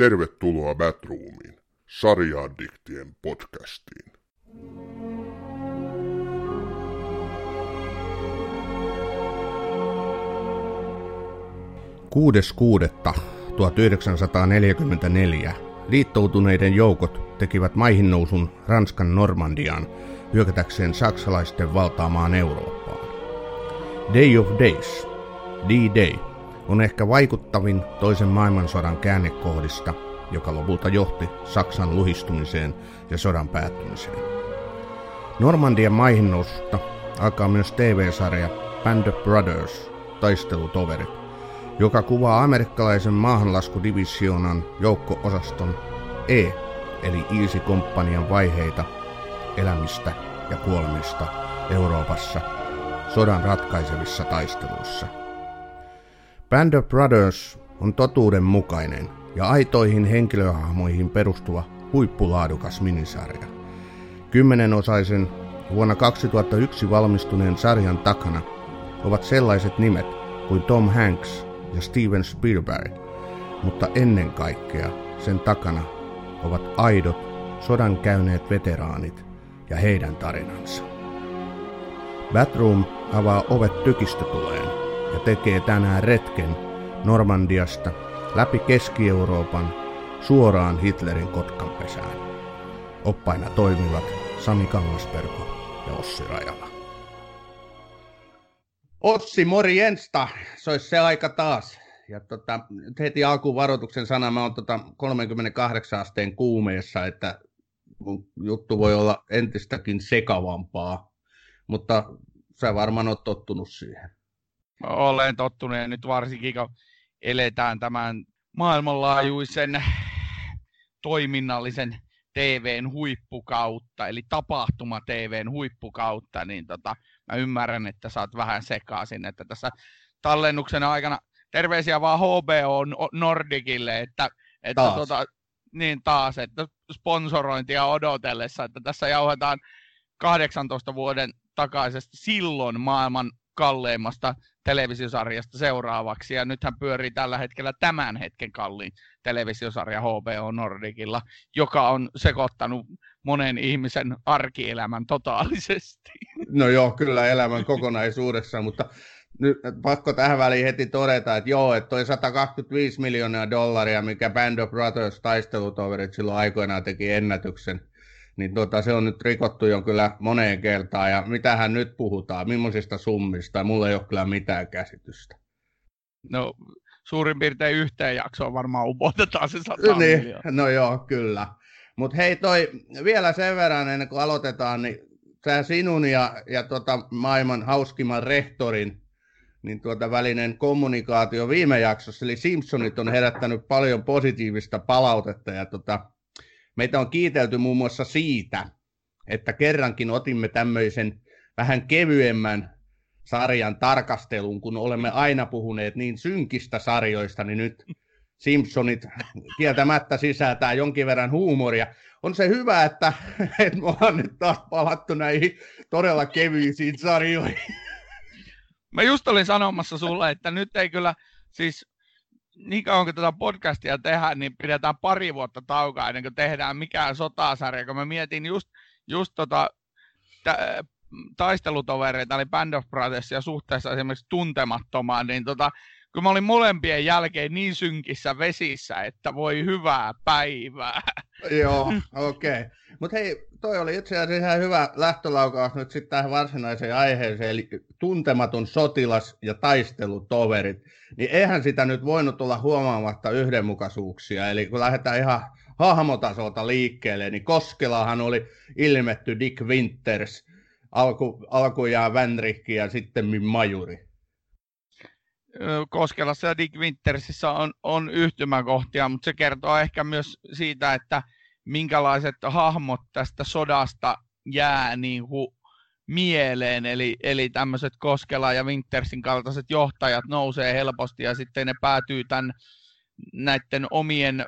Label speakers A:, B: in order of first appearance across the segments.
A: Tervetuloa Batroomiin, sarjaaddiktien podcastiin.
B: Kuudes kuudetta 1944 liittoutuneiden joukot tekivät maihinnousun Ranskan Normandiaan hyökätäkseen saksalaisten valtaamaan Eurooppaan. Day of Days, D-Day, on ehkä vaikuttavin toisen maailmansodan käännekohdista, joka lopulta johti Saksan luhistumiseen ja sodan päättymiseen. Normandian maihinnoususta alkaa myös TV-sarja Band of Brothers, taistelutoverit, joka kuvaa amerikkalaisen maahanlaskudivisionan joukko-osaston E, eli Easy Companian vaiheita, elämistä ja kuolemista Euroopassa sodan ratkaisevissa taisteluissa. Band of Brothers on totuudenmukainen ja aitoihin henkilöhahmoihin perustuva huippulaadukas minisarja. Kymmenenosaisen vuonna 2001 valmistuneen sarjan takana ovat sellaiset nimet kuin Tom Hanks ja Steven Spielberg, mutta ennen kaikkea sen takana ovat aidot sodan käyneet veteraanit ja heidän tarinansa. Batroom avaa ovet tykistötuleen ja tekee tänään retken Normandiasta läpi Keski-Euroopan suoraan Hitlerin kotkanpesään. Oppaina toimivat Sami Kangasperko ja Ossi Rajala. Ossi, morjensta! Se olisi se aika taas. Ja tota, heti alkuun varoituksen sana, mä oon tota 38 asteen kuumeessa, että mun juttu voi olla entistäkin sekavampaa, mutta sä varmaan oot tottunut siihen.
C: Olen tottunut ja nyt varsinkin kun eletään tämän maailmanlaajuisen toiminnallisen TVn huippukautta, eli tapahtuma TVn huippukautta, niin tota, mä ymmärrän, että sä oot vähän sekaisin, että tässä tallennuksen aikana terveisiä vaan HBO Nordicille, että, että taas. Tota, niin taas, että sponsorointia odotellessa, että tässä jauhetaan 18 vuoden takaisesta silloin maailman kalleimmasta televisiosarjasta seuraavaksi. Ja nythän pyörii tällä hetkellä tämän hetken kalliin televisiosarja HBO Nordicilla, joka on sekoittanut monen ihmisen arkielämän totaalisesti.
B: No joo, kyllä elämän kokonaisuudessa, mutta nyt pakko tähän väliin heti todeta, että joo, että toi 125 miljoonaa dollaria, mikä Band of Brothers taistelutoverit silloin aikoinaan teki ennätyksen, niin tota, se on nyt rikottu jo kyllä moneen kertaan. Ja mitähän nyt puhutaan, millaisista summista, mulla ei ole kyllä mitään käsitystä.
C: No suurin piirtein yhteen jaksoon varmaan upotetaan se 100
B: niin, No joo, kyllä. Mutta hei toi, vielä sen verran ennen kuin aloitetaan, niin tämä sinun ja, ja tota, maailman hauskimman rehtorin niin tuota välinen kommunikaatio viime jaksossa, eli Simpsonit on herättänyt paljon positiivista palautetta ja tota, meitä on kiitelty muun muassa siitä, että kerrankin otimme tämmöisen vähän kevyemmän sarjan tarkastelun, kun olemme aina puhuneet niin synkistä sarjoista, niin nyt Simpsonit kieltämättä sisältää jonkin verran huumoria. On se hyvä, että, että me ollaan nyt taas palattu näihin todella kevyisiin sarjoihin.
C: Mä just olin sanomassa sulle, että nyt ei kyllä, siis niin kauan kun tätä podcastia tehdään, niin pidetään pari vuotta taukoa ennen kuin tehdään mikään sotasarja, kun mä mietin just, just tota, tä, taistelutovereita, eli Band of Brothersia suhteessa esimerkiksi tuntemattomaan, niin tota, kun mä olin molempien jälkeen niin synkissä vesissä, että voi hyvää päivää.
B: Joo, okei. Okay. Mutta hei, toi oli itse asiassa ihan hyvä lähtölaukaus nyt sitten tähän varsinaiseen aiheeseen, eli tuntematon sotilas ja taistelutoverit. Niin eihän sitä nyt voinut olla huomaamatta yhdenmukaisuuksia, eli kun lähdetään ihan hahmotasolta liikkeelle, niin Koskelahan oli ilmetty Dick Winters, alku, alkujaan Vänrikki ja sitten Majuri.
C: Koskelassa ja Dick Wintersissä on, on yhtymäkohtia, mutta se kertoo ehkä myös siitä, että minkälaiset hahmot tästä sodasta jää niin kuin mieleen, eli, eli tämmöiset Koskela ja Wintersin kaltaiset johtajat nousee helposti ja sitten ne päätyy tämän näiden omien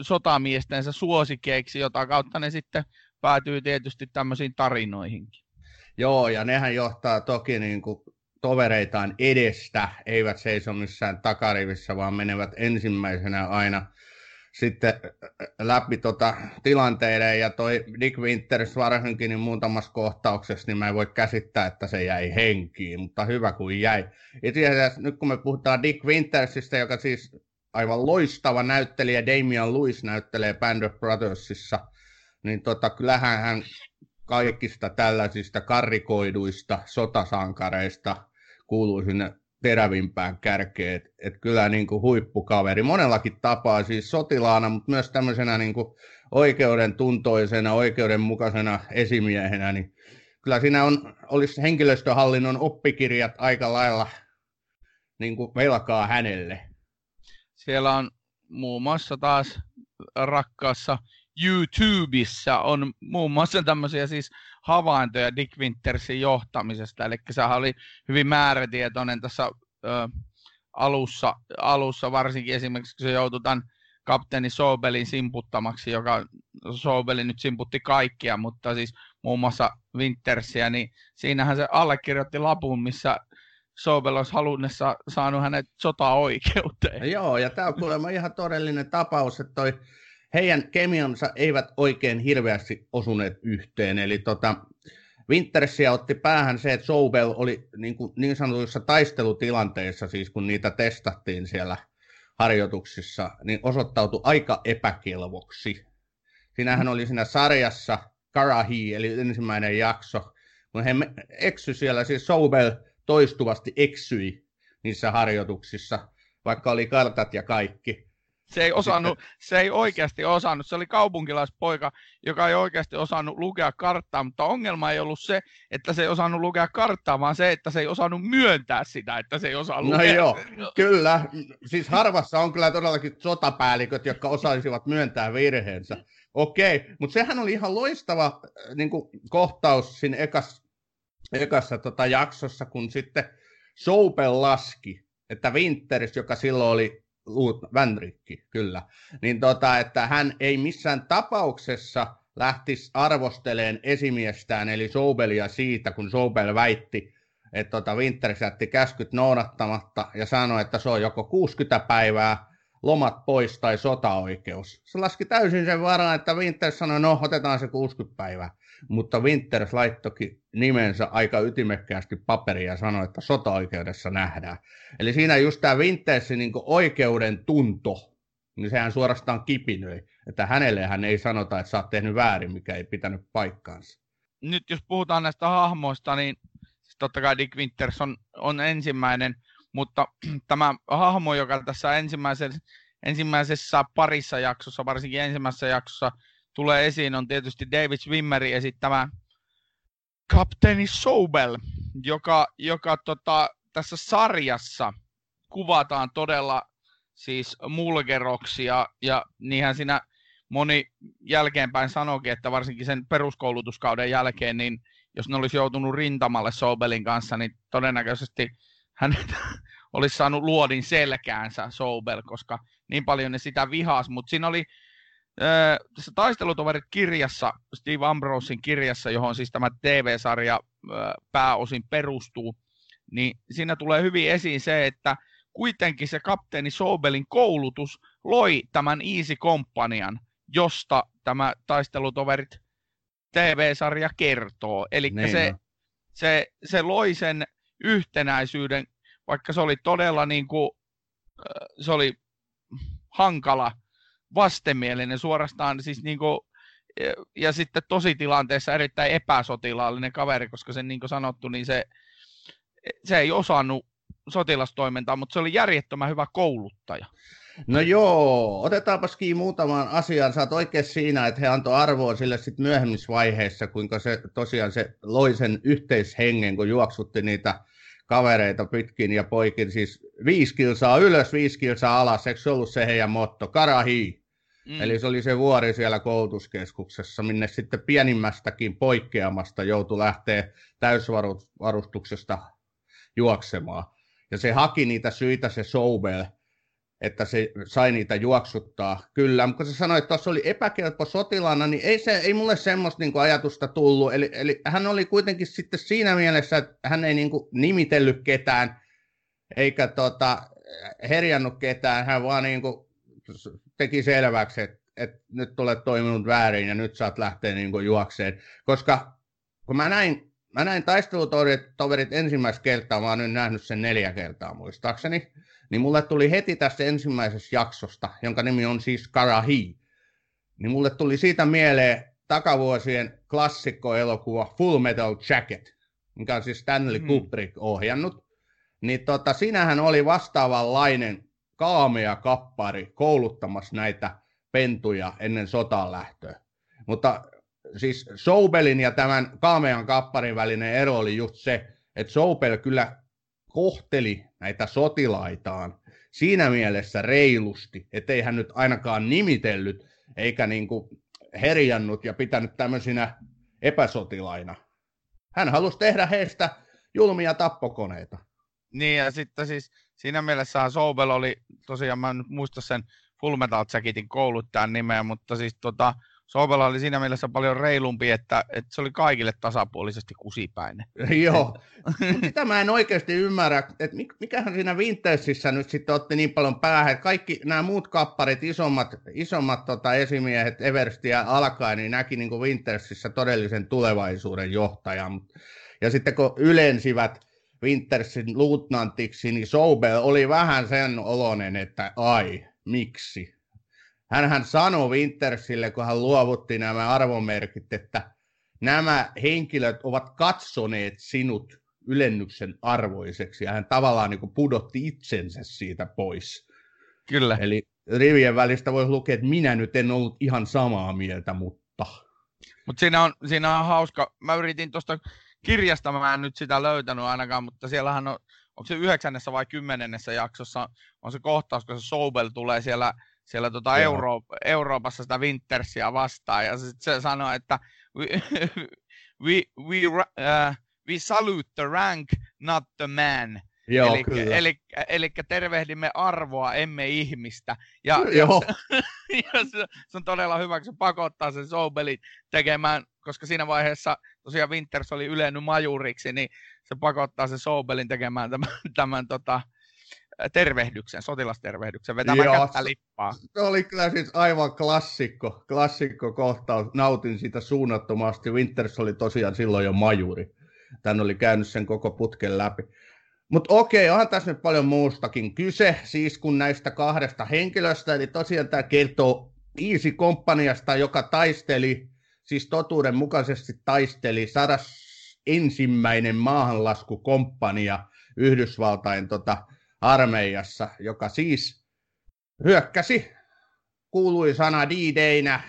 C: sotamiestensä suosikeiksi, jota kautta ne sitten päätyy tietysti tämmöisiin tarinoihinkin.
B: Joo, ja nehän johtaa toki niin kuin tovereitaan edestä, eivät seiso missään takarivissä, vaan menevät ensimmäisenä aina sitten läpi tota tilanteiden ja toi Dick Winters varsinkin niin muutamassa kohtauksessa, niin mä en voi käsittää, että se jäi henkiin, mutta hyvä kuin jäi. Itse asiassa nyt kun me puhutaan Dick Wintersistä, joka siis aivan loistava näyttelijä, Damian Lewis näyttelee Band of Brothersissa, niin tota, kyllähän hän kaikista tällaisista karrikoiduista sotasankareista kuuluu sinne terävimpään kärkeen. Et, et kyllä niin kuin huippukaveri monellakin tapaa, siis sotilaana, mutta myös tämmöisenä niin kuin oikeuden tuntoisena, oikeudenmukaisena esimiehenä, niin kyllä siinä on, olisi henkilöstöhallinnon oppikirjat aika lailla niin kuin velkaa hänelle.
C: Siellä on muun muassa taas rakkaassa YouTubessa on muun muassa tämmöisiä siis havaintoja Dick Wintersin johtamisesta, eli sehän oli hyvin määrätietoinen tässä ö, alussa, alussa, varsinkin esimerkiksi kun se joutui tämän kapteeni Sobelin simputtamaksi, joka Sobeli nyt simputti kaikkia, mutta siis muun muassa Wintersia, niin siinähän se allekirjoitti lapun, missä Sobel olisi halunnessa saanut hänet sota-oikeuteen.
B: Joo, ja tämä on kuulemma ihan todellinen tapaus, että toi heidän kemiansa eivät oikein hirveästi osuneet yhteen. Eli tota, Wintersia otti päähän se, että Sobel oli niin, kuin, niin sanotuissa taistelutilanteissa, siis kun niitä testattiin siellä harjoituksissa, niin osoittautui aika epäkelvoksi. Siinähän oli siinä sarjassa Karahi, eli ensimmäinen jakso, kun he eksy siellä, siis Sobel toistuvasti eksyi niissä harjoituksissa, vaikka oli kartat ja kaikki.
C: Se ei, osannut, se ei oikeasti osannut. Se oli kaupunkilaispoika, joka ei oikeasti osannut lukea karttaa, mutta ongelma ei ollut se, että se ei osannut lukea karttaa, vaan se, että se ei osannut myöntää sitä, että se ei osaa no lukea.
B: No joo, kyllä. Siis harvassa on kyllä todellakin sotapäälliköt, jotka osaisivat myöntää virheensä. Okei, mutta sehän oli ihan loistava äh, niin kuin, kohtaus siinä ekas, ekassa tota, jaksossa, kun sitten Soupel laski, että Winters, joka silloin oli Vänrikki, kyllä. Niin tota, että hän ei missään tapauksessa lähtisi arvosteleen esimiestään, eli Soubelia siitä, kun Soubel väitti, että tota Winter jätti käskyt noudattamatta ja sanoi, että se on joko 60 päivää, lomat pois tai sotaoikeus. Se laski täysin sen varaan, että Winter sanoi, no otetaan se 60 päivää mutta Winters laittokin nimensä aika ytimekkäästi paperia ja sanoi, että sotaoikeudessa nähdään. Eli siinä just tämä Wintersin niin oikeuden tunto, niin sehän suorastaan kipinöi, että hänelle hän ei sanota, että sä oot tehnyt väärin, mikä ei pitänyt paikkaansa.
C: Nyt jos puhutaan näistä hahmoista, niin siis totta kai Dick Winters on, on ensimmäinen, mutta tämä hahmo, joka tässä ensimmäisessä, ensimmäisessä parissa jaksossa, varsinkin ensimmäisessä jaksossa, tulee esiin, on tietysti David Swimmerin esittämä kapteeni Sobel, joka, joka tota, tässä sarjassa kuvataan todella siis mulgeroksia, ja niinhän siinä moni jälkeenpäin sanoikin, että varsinkin sen peruskoulutuskauden jälkeen, niin jos ne olisi joutunut rintamalle Sobelin kanssa, niin todennäköisesti hän olisi saanut luodin selkäänsä Sobel, koska niin paljon ne sitä vihas, mutta siinä oli tässä Taistelutoverit-kirjassa, Steve Ambrosein kirjassa, johon siis tämä TV-sarja pääosin perustuu, niin siinä tulee hyvin esiin se, että kuitenkin se kapteeni Sobelin koulutus loi tämän Easy Companian, josta tämä Taistelutoverit TV-sarja kertoo. Eli niin se, se, se loi sen yhtenäisyyden, vaikka se oli todella niin kuin, se oli hankala vastenmielinen suorastaan siis niin kuin, ja sitten tositilanteessa erittäin epäsotilaallinen kaveri, koska sen niin kuin sanottu, niin se, se ei osannut sotilastoimintaa, mutta se oli järjettömän hyvä kouluttaja.
B: No joo, otetaanpas kiinni muutamaan asiaan. Oot oikein siinä, että he antoi arvoa sille sitten myöhemmissä vaiheissa, kuinka se tosiaan se loi sen yhteishengen, kun juoksutti niitä kavereita pitkin ja poikin. Siis viisi kilsaa ylös, viisi kilsaa alas, eikö se ollut se heidän motto? Karahi. Mm. Eli se oli se vuori siellä koulutuskeskuksessa, minne sitten pienimmästäkin poikkeamasta joutui lähteä täysvarustuksesta juoksemaan. Ja se haki niitä syitä se Soubel, että se sai niitä juoksuttaa. Kyllä, mutta kun se sanoi, että tuossa oli epäkelpo sotilaana, niin ei, se, ei mulle semmoista niin ajatusta tullut. Eli, eli hän oli kuitenkin sitten siinä mielessä, että hän ei niin nimitellyt ketään, eikä tota, herjannut ketään, hän vaan niin kuin, teki selväksi, että, että nyt olet toiminut väärin ja nyt saat lähteä niin kuin juokseen. Koska kun mä näin, mä näin taistelutoverit ensimmäistä kertaa, mä oon nyt nähnyt sen neljä kertaa muistaakseni, niin mulle tuli heti tästä ensimmäisestä jaksosta, jonka nimi on siis Karahi, niin mulle tuli siitä mieleen takavuosien klassikkoelokuva Full Metal Jacket, mikä on siis Stanley mm. Kubrick ohjannut. Niin tota, sinähän oli vastaavanlainen kaamea kappari kouluttamassa näitä pentuja ennen sotaan lähtöä. Mutta siis Soubelin ja tämän kaamean kapparin välinen ero oli just se, että Soubel kyllä kohteli näitä sotilaitaan siinä mielessä reilusti, ettei hän nyt ainakaan nimitellyt eikä niin kuin herjannut ja pitänyt tämmöisinä epäsotilaina. Hän halusi tehdä heistä julmia tappokoneita.
C: Niin ja sitten siis siinä mielessä Soubel oli, tosiaan mä en muista sen Full Metal Jacketin kouluttajan nimeä, mutta siis tota, Sobela oli siinä mielessä paljon reilumpi, että, että se oli kaikille tasapuolisesti kusipäinen.
B: Joo, sitä mä en oikeasti ymmärrä, että mikähän siinä Wintersissä nyt sitten otti niin paljon päähän, kaikki nämä muut kapparit, isommat, isommat tota, esimiehet Everstiä alkaen, niin näki niin Wintersissä todellisen tulevaisuuden johtajan. Ja sitten kun ylensivät Wintersin luutnantiksi, niin Sobel oli vähän sen olonen, että ai, miksi? Hänhän sanoi Wintersille, kun hän luovutti nämä arvomerkit, että nämä henkilöt ovat katsoneet sinut ylennyksen arvoiseksi, ja hän tavallaan niin pudotti itsensä siitä pois.
C: Kyllä.
B: Eli rivien välistä voi lukea, että minä nyt en ollut ihan samaa mieltä, mutta...
C: Mutta siinä on, siinä on hauska, mä yritin tuosta kirjasta, mä en nyt sitä löytänyt ainakaan, mutta siellähän on, onko se yhdeksännessä vai kymmenennessä jaksossa, on se kohtaus, kun se Sobel tulee siellä siellä tota Euro- Euroopassa sitä Wintersia vastaan, ja sit se sanoi, että we, we, we, uh, we salute the rank, not the man.
B: Joo,
C: eli,
B: kyllä.
C: Eli, eli tervehdimme arvoa, emme ihmistä. Ja,
B: Joo.
C: ja, se, se, on todella hyvä, kun se pakottaa sen Sobelin tekemään, koska siinä vaiheessa tosiaan Winters oli ylennyt majuriksi, niin se pakottaa sen Sobelin tekemään tämän, tämän tota, tervehdyksen, sotilastervehdyksen, vetämään Joo, kättä lippaa.
B: Se oli kyllä siis aivan klassikko, klassikko kohtaus. Nautin sitä suunnattomasti. Winters oli tosiaan silloin jo majuri. Tän oli käynyt sen koko putken läpi. Mutta okei, onhan tässä nyt paljon muustakin kyse, siis kun näistä kahdesta henkilöstä, eli tosiaan tämä kertoo Easy Companiasta, joka taisteli, siis totuuden mukaisesti taisteli sadas ensimmäinen maahanlaskukomppania Yhdysvaltain tota, armeijassa, joka siis hyökkäsi kuuluisana D-Daynä,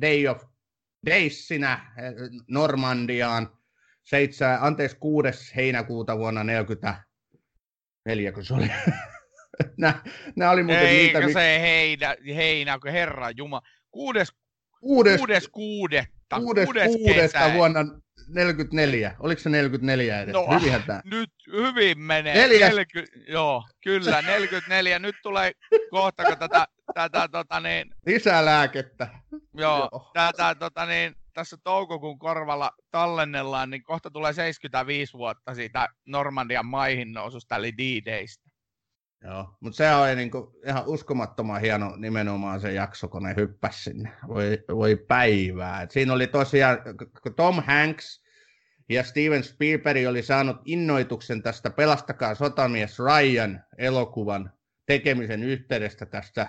B: Day of Daysinä Normandiaan 7, anteeksi, 6. heinäkuuta vuonna 1944, kun se oli. nämä, nämä oli muuten
C: Eikö
B: niitä...
C: se heinä, heinä, herra. Kuudes,
B: kuudes,
C: kuudes kuudetta.
B: Kuudes, kuudes kuudesta vuonna 44. Oliko se 44 edes?
C: No,
B: Hyvinhän tämä.
C: Nyt hyvin menee.
B: Neljäs.
C: 40, joo, kyllä, 44. Nyt tulee kohta, kun tätä, tätä tota niin,
B: Lisää lääkettä.
C: joo,
B: Joo.
C: tätä tota niin, tässä toukokuun korvalla tallennellaan, niin kohta tulee 75 vuotta siitä Normandian maihin noususta, eli D-Daystä.
B: Joo, mutta se oli niinku ihan uskomattoman hieno nimenomaan se jakso, kun ne hyppäsi sinne. Voi, voi päivää. Et siinä oli tosiaan, Tom Hanks ja Steven Spielberg oli saanut innoituksen tästä Pelastakaa sotamies Ryan elokuvan tekemisen yhteydestä tästä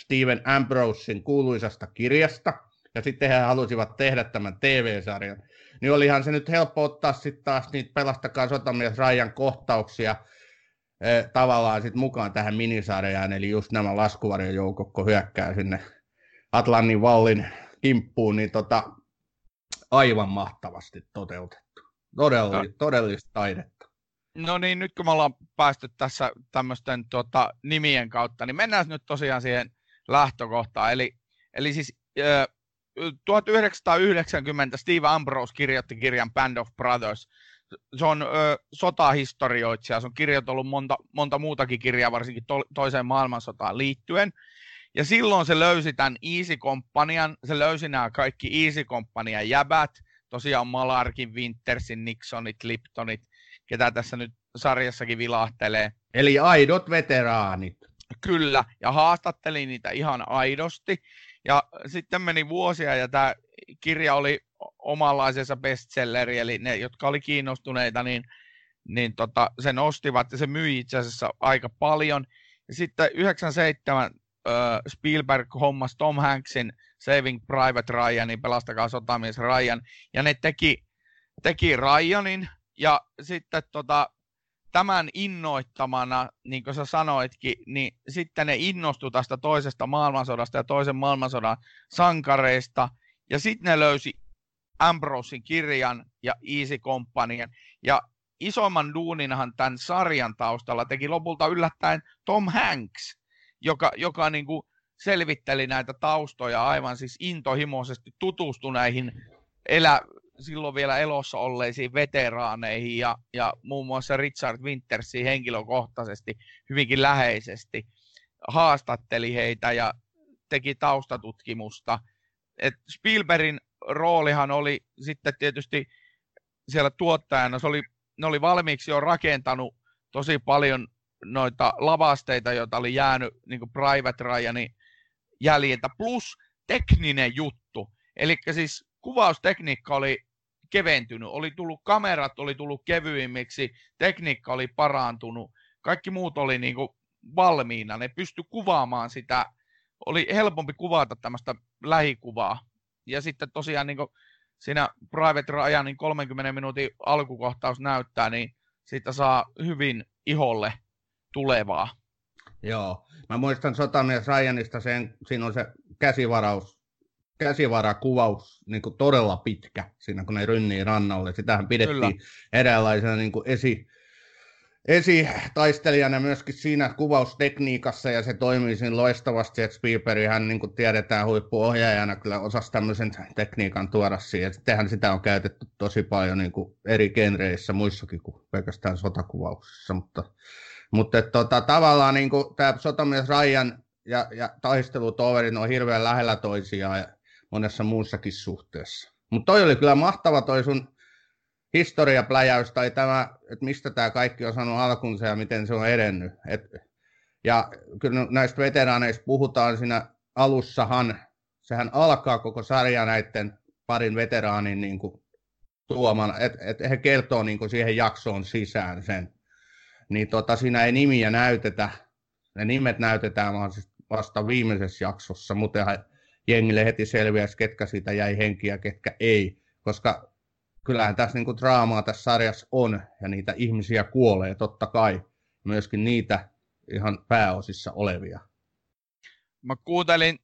B: Steven Ambrosein kuuluisasta kirjasta. Ja sitten he halusivat tehdä tämän TV-sarjan. Niin olihan se nyt helppo ottaa sitten taas niitä Pelastakaa sotamies Ryan kohtauksia eh, tavallaan sit mukaan tähän minisarjaan, eli just nämä laskuvarjojoukot, kun hyökkää sinne Atlantin vallin kimppuun, niin tota, aivan mahtavasti toteutettu. Todella, todellista taidetta.
C: No niin, nyt kun me ollaan päästy tässä tämmöisten tota, nimien kautta, niin mennään nyt tosiaan siihen lähtökohtaan. Eli, eli siis 1990 Steve Ambrose kirjoitti kirjan Band of Brothers. Se on ö, sotahistorioitsija, se on kirjoitellut monta, monta muutakin kirjaa, varsinkin to, toiseen maailmansotaan liittyen. Ja silloin se löysi tämän Easy Companyan, se löysi nämä kaikki Easy Companyan jäbät, tosiaan Malarkin, Wintersin, Nixonit, Liptonit, ketä tässä nyt sarjassakin vilahtelee.
B: Eli aidot veteraanit.
C: Kyllä, ja haastattelin niitä ihan aidosti. Ja sitten meni vuosia ja tämä kirja oli omanlaisensa bestselleri, eli ne, jotka oli kiinnostuneita, niin, niin tota, sen ostivat ja se myi itse asiassa aika paljon. Ja sitten 97 äh, Spielberg hommas Tom Hanksin Saving Private Ryanin, pelastakaa sotamies Ryan, ja ne teki, teki Ryanin, ja sitten tota, tämän innoittamana, niin kuin sä sanoitkin, niin sitten ne innostu tästä toisesta maailmansodasta ja toisen maailmansodan sankareista, ja sitten ne löysi Ambrosein kirjan ja Easy Companyn, ja isomman duuninhan tämän sarjan taustalla teki lopulta yllättäen Tom Hanks, joka, joka niin kuin selvitteli näitä taustoja aivan siis intohimoisesti tutustuneihin elä, silloin vielä elossa olleisiin veteraaneihin ja, ja muun muassa Richard Wintersiin henkilökohtaisesti hyvinkin läheisesti. Haastatteli heitä ja teki taustatutkimusta. Et Spielbergin roolihan oli sitten tietysti siellä tuottajana, se oli, ne oli valmiiksi jo rakentanut tosi paljon noita lavasteita, joita oli jäänyt niin Private Ryanin jäljiltä, plus tekninen juttu. Eli siis kuvaustekniikka oli keventynyt, oli tullut kamerat, oli tullut kevyimmiksi, tekniikka oli parantunut, kaikki muut oli niin kuin valmiina, ne pysty kuvaamaan sitä, oli helpompi kuvata tämmöistä lähikuvaa. Ja sitten tosiaan niin kuin siinä Private Ryanin 30 minuutin alkukohtaus näyttää, niin siitä saa hyvin iholle tulevaa.
B: Joo, mä muistan Sotamies Ryanista sen, siinä on se käsivaraus, käsivarakuvaus niin kuin todella pitkä siinä, kun ne rynnii rannalle. Sitähän pidettiin Kyllä. eräänlaisena niin kuin esi, esitaistelijana myöskin siinä kuvaustekniikassa, ja se toimii siinä loistavasti, että Spielberg hän niin kuin tiedetään huippuohjaajana kyllä osasi tämmöisen tekniikan tuoda siihen. Sittenhän sitä on käytetty tosi paljon niin kuin eri genreissä muissakin kuin pelkästään sotakuvauksissa, mutta mutta että, tota, tavallaan niin tämä sotamies Ryan ja, ja taistelutoverin on hirveän lähellä toisiaan ja monessa muussakin suhteessa. Mutta toi oli kyllä mahtava toi sun historiapläjäys tai tämä, että mistä tämä kaikki on saanut alkunsa ja miten se on edennyt. Et, ja kyllä näistä veteraaneista puhutaan siinä alussahan, sehän alkaa koko sarja näiden parin veteraanin niin kuin, tuomana, että et he kertoo niin kuin siihen jaksoon sisään sen niin tota, siinä ei nimiä näytetä. Ne nimet näytetään vaan siis vasta viimeisessä jaksossa, mutta jengille heti selviäisi, ketkä siitä jäi henkiä, ketkä ei. Koska kyllähän tässä niin kuin draamaa tässä sarjassa on, ja niitä ihmisiä kuolee totta kai, myöskin niitä ihan pääosissa olevia.
C: Mä kuuntelin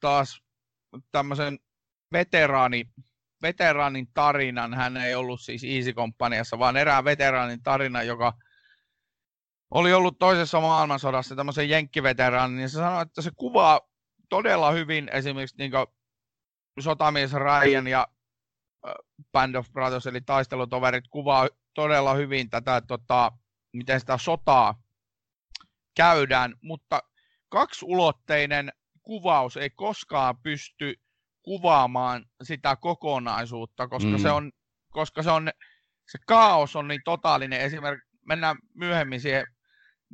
C: taas tämmöisen veteraani, veteraanin tarinan, hän ei ollut siis Easy Companyassa, vaan erään veteraanin tarina, joka oli ollut toisessa maailmansodassa tämmöisen jenkkiveteraanin, niin se sanoi, että se kuvaa todella hyvin esimerkiksi niin sotamies Ryan ja Band of Brothers, eli taistelutoverit, kuvaa todella hyvin tätä, tota, miten sitä sotaa käydään, mutta kaksulotteinen kuvaus ei koskaan pysty kuvaamaan sitä kokonaisuutta, koska mm. se on, koska se on, se kaos on niin totaalinen. Esimerkiksi mennään myöhemmin siihen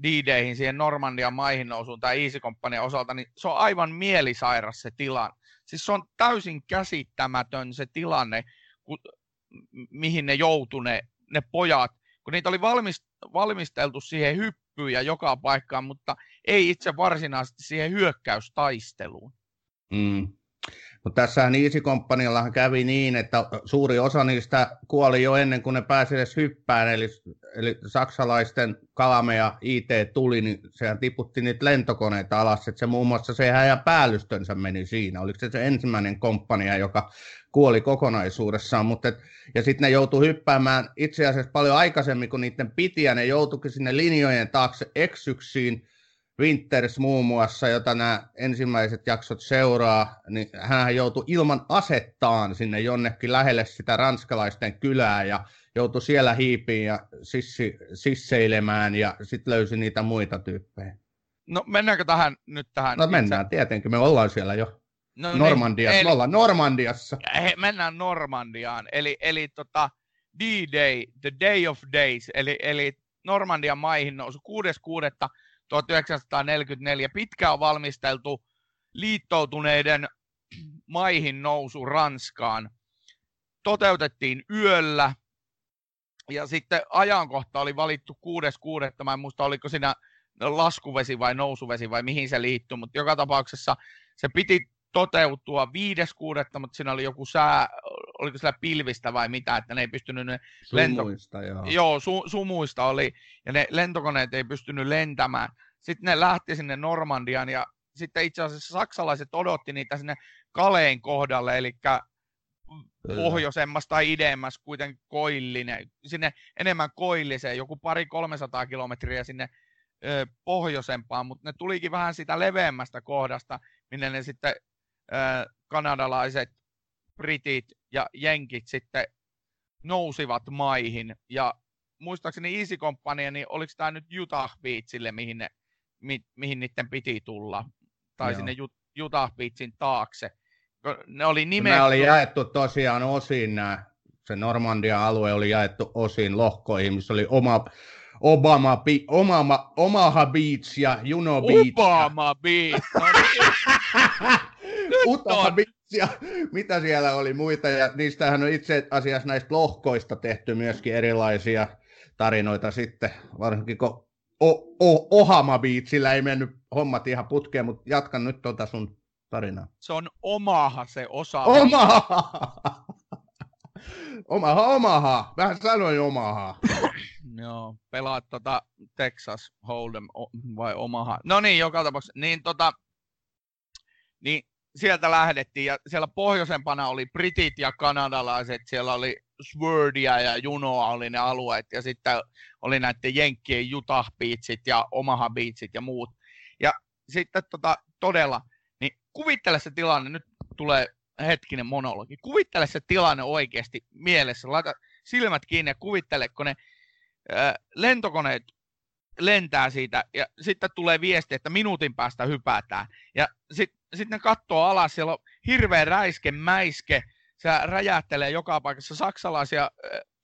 C: D-Dayhin, siihen Normandian maihin nousuun tai Easy Companyn osalta, niin se on aivan mielisairas se tilanne. Siis se on täysin käsittämätön se tilanne, kun, mihin ne joutu ne, ne pojat, kun niitä oli valmist, valmisteltu siihen hyppyyn ja joka paikkaan, mutta ei itse varsinaisesti siihen hyökkäystaisteluun.
B: Mm. Mutta tässähän Easy Companyallahan kävi niin, että suuri osa niistä kuoli jo ennen kuin ne pääsi edes hyppään, eli, eli saksalaisten Kalame ja IT tuli, niin sehän tiputti niitä lentokoneita alas, että se muun muassa se ja päällystönsä meni siinä. Oliko se se ensimmäinen komppania, joka kuoli kokonaisuudessaan, mutta et, ja sitten ne joutui hyppäämään itse asiassa paljon aikaisemmin kuin niiden piti, ja ne joutuikin sinne linjojen taakse eksyksiin, Winters muun muassa, jota nämä ensimmäiset jaksot seuraa, niin hän joutui ilman asettaan sinne jonnekin lähelle sitä ranskalaisten kylää ja joutui siellä hiipiin ja sissi, sisseilemään ja sitten löysi niitä muita tyyppejä.
C: No mennäänkö tähän nyt tähän?
B: No mennään itse... tietenkin, me ollaan siellä jo. No, niin, Normandiassa, niin, eli, me ollaan Normandiassa.
C: He, mennään Normandiaan, eli, eli tota, D-Day, the day of days, eli, eli Normandian maihin nousu 6.6. 1944. Pitkään valmisteltu liittoutuneiden maihin nousu Ranskaan. Toteutettiin yöllä ja sitten ajankohta oli valittu 6.6. Mä en muista, oliko siinä laskuvesi vai nousuvesi vai mihin se liittyy, mutta joka tapauksessa se piti toteutua 5.6., mutta siinä oli joku sää, oliko sillä pilvistä vai mitä, että ne ei pystynyt ne
B: Sumuista, lento... joo.
C: Joo, su, sumuista oli, ja ne lentokoneet ei pystynyt lentämään. Sitten ne lähti sinne Normandiaan, ja sitten itse asiassa saksalaiset odotti niitä sinne Kaleen kohdalle, eli pohjoisemmassa tai ideemmässä kuitenkin koillinen, sinne enemmän koilliseen, joku pari 300 kilometriä sinne ö, pohjoisempaan, mutta ne tulikin vähän sitä leveämmästä kohdasta, minne ne sitten ö, kanadalaiset, britit ja jenkit sitten nousivat maihin. Ja muistaakseni Easy Company, niin oliko tämä nyt Utah Beachille, mihin, ne, mi, mihin niiden piti tulla, tai Joo. sinne Utah Beachin taakse ne oli nimetty...
B: Ne oli jaettu tosiaan osiin nämä, se Normandian alue oli jaettu osiin lohkoihin, missä oli oma Obama, bi, Omama, Omaha Beach ja Juno Beach.
C: Obama Beach. No
B: niin. Utah Beach ja mitä siellä oli muita. Ja niistähän on itse asiassa näistä lohkoista tehty myöskin erilaisia tarinoita sitten, varsinkin kun o- o- Ohama Beachillä ei mennyt hommat ihan putkeen, mutta jatkan nyt tuota sun tarinaa.
C: Se on omaha se osa.
B: Omaha! omaha, omaha. Vähän sanoin omaha.
C: Joo, pelaat tota Texas Hold'em vai omaha. No niin, joka tapauksessa. Niin, tota, niin sieltä lähdettiin ja siellä pohjoisempana oli britit ja kanadalaiset, siellä oli Swordia ja Junoa oli ne alueet ja sitten oli näiden Jenkkien Utah Beachit ja Omaha Beachit ja muut. Ja sitten tota, todella kuvittele se tilanne, nyt tulee hetkinen monologi, kuvittele se tilanne oikeasti mielessä, laita silmät kiinni ja kuvittele, kun ne lentokoneet lentää siitä ja sitten tulee viesti, että minuutin päästä hypätään. Ja sitten sit ne katsoo alas, siellä on hirveä räiske, mäiske, se räjähtelee joka paikassa saksalaisia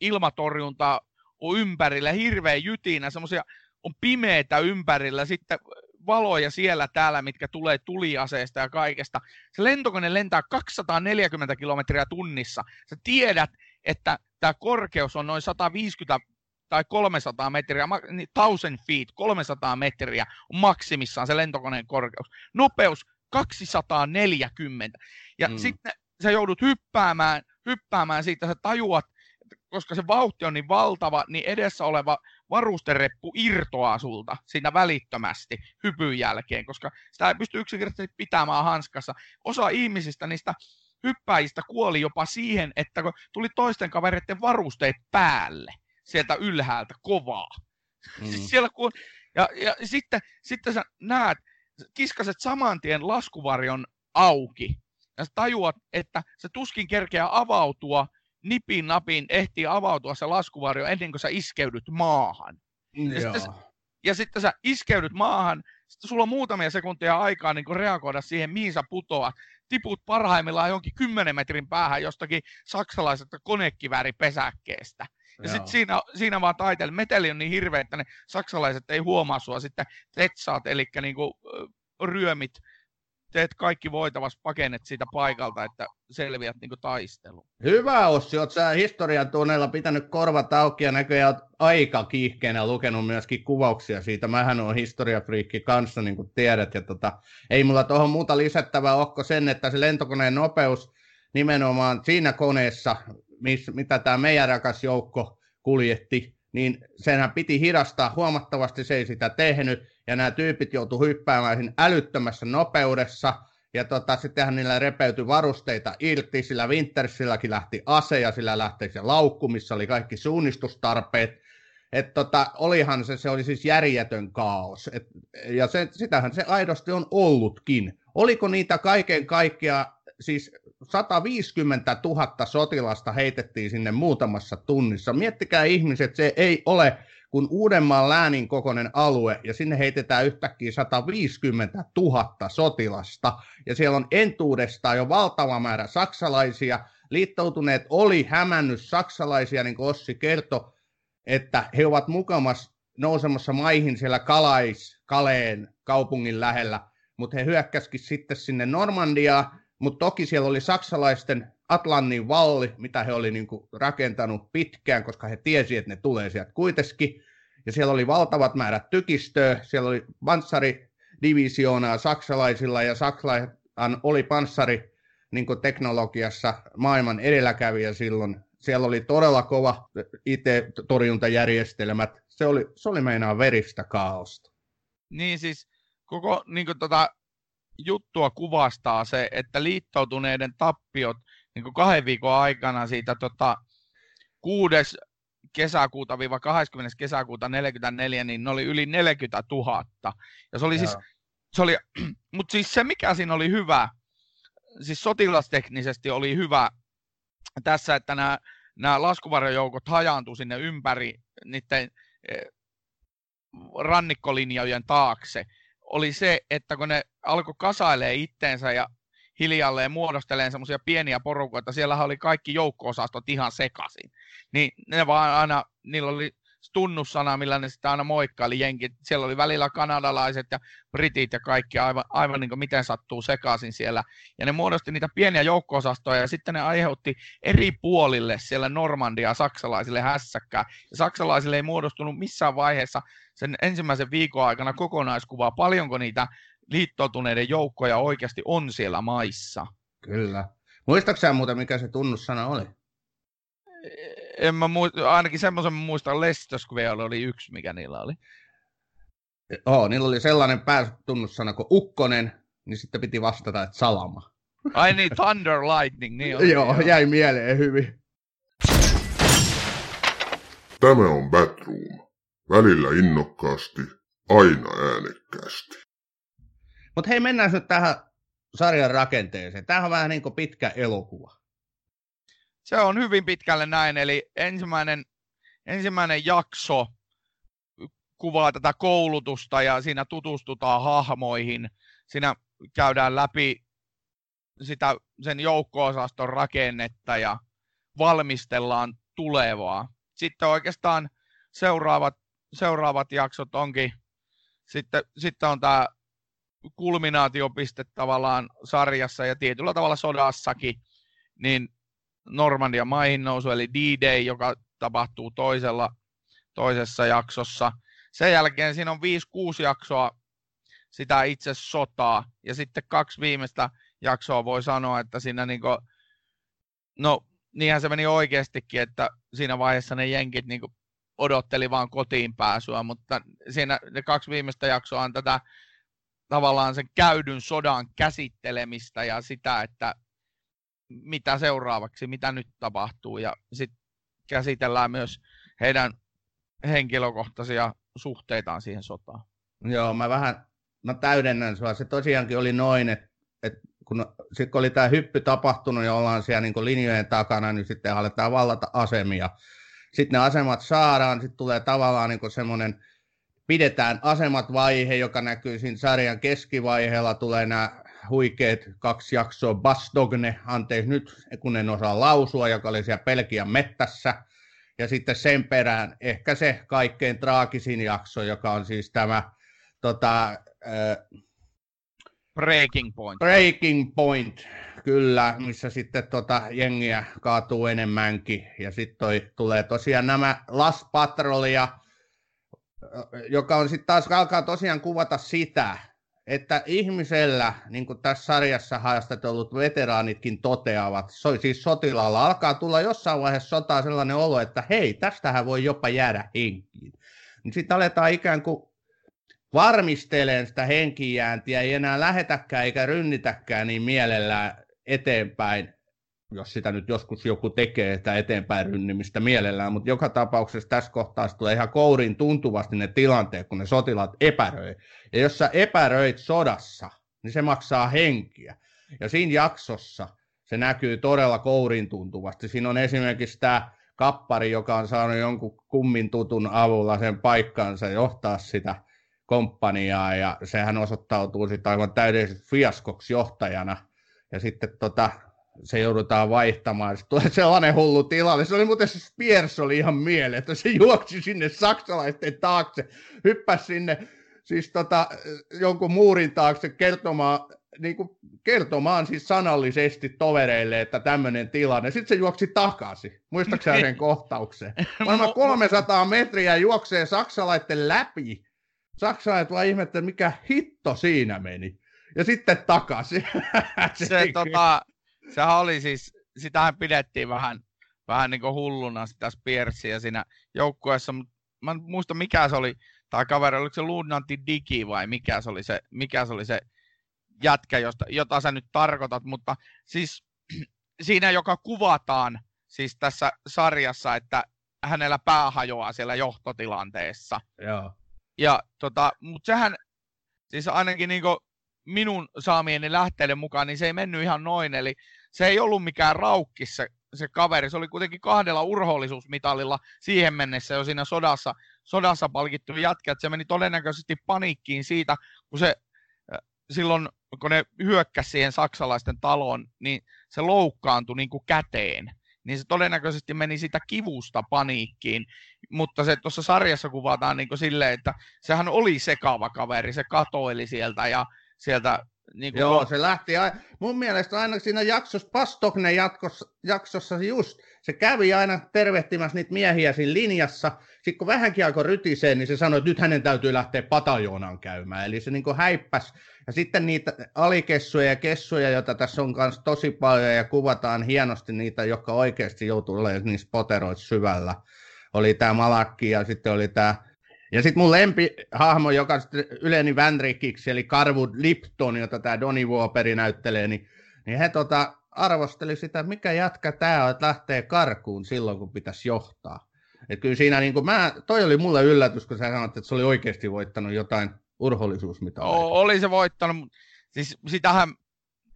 C: ilmatorjuntaa on ympärillä, hirveä jytinä, semmoisia on pimeitä ympärillä, sitten valoja siellä täällä, mitkä tulee tuliaseesta ja kaikesta. Se lentokone lentää 240 kilometriä tunnissa. Sä tiedät, että tämä korkeus on noin 150 tai 300 metriä, niin 1000 feet, 300 metriä on maksimissaan se lentokoneen korkeus. Nopeus 240. Ja mm. sitten sä joudut hyppäämään, hyppäämään siitä, sä tajuat, koska se vauhti on niin valtava, niin edessä oleva varustereppu irtoaa sulta siinä välittömästi hypyn jälkeen, koska sitä ei pysty yksinkertaisesti pitämään hanskassa. Osa ihmisistä niistä hyppäjistä kuoli jopa siihen, että kun tuli toisten kavereiden varusteet päälle sieltä ylhäältä kovaa. Mm. Siis siellä kun, ja, ja sitten, sitten sä näet, kiskaset saman tien laskuvarjon auki, ja sä tajuat, että se tuskin kerkeää avautua nipin napin ehtii avautua se laskuvarjo ennen kuin sä iskeydyt maahan. Ja sitten, ja sitten sä iskeydyt maahan, sitten sulla on muutamia sekuntia aikaa niin reagoida siihen, mihin sä putoat. Tiput parhaimmillaan jonkin 10 metrin päähän jostakin saksalaisesta konekivääripesäkkeestä. Ja sitten siinä, siinä vaan taitelle. Meteli on niin hirveä, että ne saksalaiset ei huomaa sua sitten tetsaat, eli niin kuin, ryömit teet kaikki voitavas pakenet siitä paikalta, että selviät niin taisteluun.
B: Hyvä Ossi, oot sä historian tunneilla pitänyt korvat auki ja näköjään oot aika kiihkeänä lukenut myöskin kuvauksia siitä. Mähän on historiafriikki kanssa, niin kuin tiedät. Ja tota, ei mulla tuohon muuta lisättävää ohko sen, että se lentokoneen nopeus nimenomaan siinä koneessa, miss, mitä tämä meidän rakas joukko kuljetti, niin senhän piti hidastaa huomattavasti, se ei sitä tehnyt. Ja nämä tyypit joutu hyppäämään siinä älyttömässä nopeudessa, ja tota, sittenhän niillä repeytyi varusteita irti, sillä Wintersilläkin lähti ase, ja sillä lähti se laukku, missä oli kaikki suunnistustarpeet, että tota, olihan se, se oli siis järjetön kaos, Et, ja se, sitähän se aidosti on ollutkin. Oliko niitä kaiken kaikkea, siis 150 000 sotilasta heitettiin sinne muutamassa tunnissa. Miettikää ihmiset, se ei ole kun Uudenmaan läänin kokoinen alue, ja sinne heitetään yhtäkkiä 150 000 sotilasta, ja siellä on entuudestaan jo valtava määrä saksalaisia, liittoutuneet oli hämännyt saksalaisia, niin kuin Ossi kertoi, että he ovat mukamas nousemassa maihin siellä Kalais Kaleen kaupungin lähellä, mutta he hyökkäskin sitten sinne Normandiaan, mutta toki siellä oli saksalaisten Atlannin valli, mitä he oli niin kuin rakentanut pitkään, koska he tiesivät, että ne tulee sieltä kuitenkin. Ja siellä oli valtavat määrät tykistöä, siellä oli panssaridivisioonaa saksalaisilla, ja saksalaiset oli panssari niin teknologiassa maailman edelläkävijä silloin. Siellä oli todella kova IT-torjuntajärjestelmät. Se oli, se oli meinaa veristä kaaosta.
C: Niin siis koko niin tota, juttua kuvastaa se, että liittoutuneiden tappiot niin kahden viikon aikana siitä tota, 6. kesäkuuta 20. kesäkuuta 44, niin ne oli yli 40 000. Ja se oli siis, se oli, mutta siis se mikä siinä oli hyvä, siis sotilasteknisesti oli hyvä tässä, että nämä, nämä laskuvarjojoukot hajaantui sinne ympäri niiden eh, rannikkolinjojen taakse, oli se, että kun ne alkoi kasailee itteensä ja hiljalleen muodosteleen semmoisia pieniä porukoita, siellä oli kaikki joukko-osastot ihan sekaisin, niin ne vaan aina, niillä oli tunnussana, millä ne sitä aina moikkaili jenkit. Siellä oli välillä kanadalaiset ja britit ja kaikki aivan, aivan niin kuin miten sattuu sekaisin siellä. Ja ne muodosti niitä pieniä joukko-osastoja ja sitten ne aiheutti eri puolille siellä Normandia saksalaisille hässäkkää. Ja saksalaisille ei muodostunut missään vaiheessa sen ensimmäisen viikon aikana kokonaiskuvaa, paljonko niitä liittoutuneiden joukkoja oikeasti on siellä maissa.
B: Kyllä. Muistaaksä muuten, mikä se tunnussana oli?
C: En mä muista, ainakin semmoisen muistan Leicester Square oli yksi, mikä niillä oli.
B: Oo, niillä oli sellainen päätunnussana kuin Ukkonen, niin sitten piti vastata, että Salama.
C: Ai niin, Thunder Lightning, niin oli.
B: joo, jäi mieleen hyvin.
A: Tämä on Batroom. Välillä innokkaasti, aina äänekkäästi.
B: Mutta hei, mennään nyt tähän sarjan rakenteeseen. Tämähän on vähän niin kuin pitkä elokuva.
C: Se on hyvin pitkälle näin, eli ensimmäinen, ensimmäinen jakso kuvaa tätä koulutusta ja siinä tutustutaan hahmoihin. Siinä käydään läpi sitä, sen joukko-osaston rakennetta ja valmistellaan tulevaa. Sitten oikeastaan seuraavat, seuraavat jaksot onkin, sitten, sitten on tämä kulminaatiopiste tavallaan sarjassa ja tietyllä tavalla sodassakin, niin Normandian maihin nousu, eli D-Day, joka tapahtuu toisella, toisessa jaksossa. Sen jälkeen siinä on 5-6 jaksoa sitä itse sotaa, ja sitten kaksi viimeistä jaksoa voi sanoa, että siinä niinku, no niinhän se meni oikeastikin, että siinä vaiheessa ne jenkit niinku odotteli vaan kotiin pääsyä, mutta siinä ne kaksi viimeistä jaksoa on tätä tavallaan sen käydyn sodan käsittelemistä ja sitä, että mitä seuraavaksi, mitä nyt tapahtuu ja sitten käsitellään myös heidän henkilökohtaisia suhteitaan siihen sotaan.
B: Joo, mä vähän mä täydennän sua. Se tosiaankin oli noin, että, että kun, sit kun oli tämä hyppy tapahtunut ja ollaan siellä niin linjojen takana, niin sitten aletaan vallata asemia. Sitten ne asemat saadaan, sitten tulee tavallaan niin semmoinen, pidetään asemat vaihe, joka näkyy siinä sarjan keskivaiheella, tulee nämä huikeet kaksi jaksoa Bastogne, anteeksi nyt kun en osaa lausua, joka oli siellä Pelkian mettässä. Ja sitten sen perään ehkä se kaikkein traagisin jakso, joka on siis tämä tota, äh,
C: Breaking Point.
B: Breaking Point, kyllä, missä sitten tota jengiä kaatuu enemmänkin. Ja sitten tulee tosiaan nämä Las Patrolia, joka on sitten taas alkaa tosiaan kuvata sitä, että ihmisellä, niin kuin tässä sarjassa haastatellut veteraanitkin toteavat, so, siis sotilaalla alkaa tulla jossain vaiheessa sotaa sellainen olo, että hei, tästähän voi jopa jäädä henkiin. Niin sitten aletaan ikään kuin varmisteleen sitä henkijääntiä, ei enää lähetäkään eikä rynnitäkään niin mielellään eteenpäin, jos sitä nyt joskus joku tekee, että eteenpäin rynnimistä mielellään, mutta joka tapauksessa tässä kohtaa tulee ihan kourin tuntuvasti ne tilanteet, kun ne sotilaat epäröi. Ja jos sä epäröit sodassa, niin se maksaa henkiä. Ja siinä jaksossa se näkyy todella kourin tuntuvasti. Siinä on esimerkiksi tämä kappari, joka on saanut jonkun kummin tutun avulla sen paikkansa johtaa sitä komppaniaa, ja sehän osoittautuu sitten aivan täydelliseksi fiaskoksi johtajana. Ja sitten tota, se joudutaan vaihtamaan. Sitten tulee sellainen hullu tilanne. Se oli muuten se Spears oli ihan mieleen, että se juoksi sinne saksalaisten taakse, hyppäsi sinne siis tota, jonkun muurin taakse kertomaan, niin kuin kertomaan siis sanallisesti tovereille, että tämmöinen tilanne. Sitten se juoksi takaisin. Muistaakseni sen kohtauksen? Varmaan 300 metriä juoksee saksalaisten läpi. Saksalaiset vaan ihmettä, mikä hitto siinä meni. Ja sitten takaisin.
C: se, se, tota, sehän oli siis, sitähän pidettiin vähän, vähän niin kuin hulluna sitä Spearsia siinä joukkueessa, mutta mä en muista mikä se oli, tai kaveri, oliko se Lunnantti Digi vai mikä se oli se, mikä se, oli se jätkä, josta, jota sä nyt tarkoitat, mutta siis siinä, joka kuvataan siis tässä sarjassa, että hänellä pää hajoaa siellä johtotilanteessa.
B: Joo.
C: Ja tota, mutta sehän, siis ainakin niin minun saamieni lähteiden mukaan, niin se ei mennyt ihan noin, eli se ei ollut mikään raukkis se, se kaveri, se oli kuitenkin kahdella urhollisuusmitalilla siihen mennessä jo siinä sodassa, sodassa palkittu jätkä, se meni todennäköisesti paniikkiin siitä, kun se silloin, kun ne hyökkäsi siihen saksalaisten taloon, niin se loukkaantui niin kuin käteen. Niin se todennäköisesti meni sitä kivusta paniikkiin, mutta se tuossa sarjassa kuvataan niin kuin silleen, että sehän oli sekava kaveri, se katoili sieltä ja sieltä
B: niin kuin Joo, se lähti, a... mun mielestä aina siinä jaksossa, Pastokne jaksossa, jaksossa just, se kävi aina tervehtimässä niitä miehiä siinä linjassa, sitten kun vähänkin alkoi rytiseen, niin se sanoi, että nyt hänen täytyy lähteä pataljoonaan käymään, eli se niin kuin häippäs, ja sitten niitä alikessuja ja kessuja, joita tässä on kanssa tosi paljon, ja kuvataan hienosti niitä, jotka oikeasti joutuu olemaan niissä poteroissa syvällä, oli tämä Malakki, ja sitten oli tämä ja sitten mun lempihahmo, joka yleni Vandrikiksi, eli Carwood Lipton, jota tämä Donny Walperi näyttelee, niin, niin he tota, arvosteli sitä, mikä jatka tämä on, että lähtee karkuun silloin, kun pitäisi johtaa. Et kyllä siinä, niin kuin mä, toi oli mulle yllätys, kun sä sanoit, että se oli oikeasti voittanut jotain urhollisuusmitalia.
C: Oli se voittanut, siis sitähän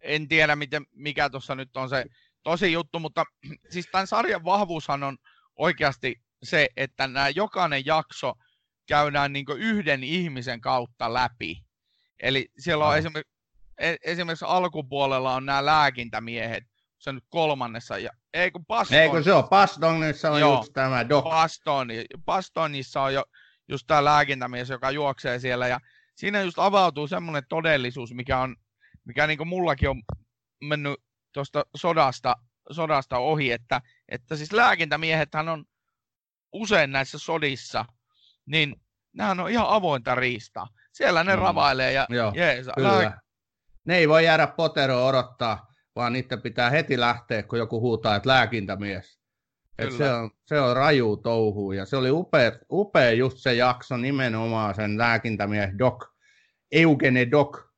C: en tiedä, miten, mikä tuossa nyt on se tosi juttu, mutta siis tämän sarjan vahvuushan on oikeasti se, että nämä jokainen jakso – käydään niin yhden ihmisen kautta läpi. Eli siellä on esimerkiksi, e, esimerkiksi alkupuolella on nämä lääkintämiehet, se nyt kolmannessa. Ja, ei kun Baston,
B: ei kun se on, Bastonissa on joo, just tämä Doc.
C: Bastoni, Bastonissa on jo just tämä lääkintämies, joka juoksee siellä. Ja siinä just avautuu semmoinen todellisuus, mikä on, mikä niin kuin mullakin on mennyt tuosta sodasta, sodasta ohi, että, että siis lääkintämiehethän on usein näissä sodissa – niin nehän on ihan avointa riistaa. Siellä ne mm. ravailee ja
B: Joo, jeesa. Kyllä. Ne ei voi jäädä poteroon odottaa, vaan niiden pitää heti lähteä, kun joku huutaa, että lääkintämies. Et se, on, se on raju touhu ja se oli upea, upea just se jakso nimenomaan sen lääkintämies Doc, Eugene Doc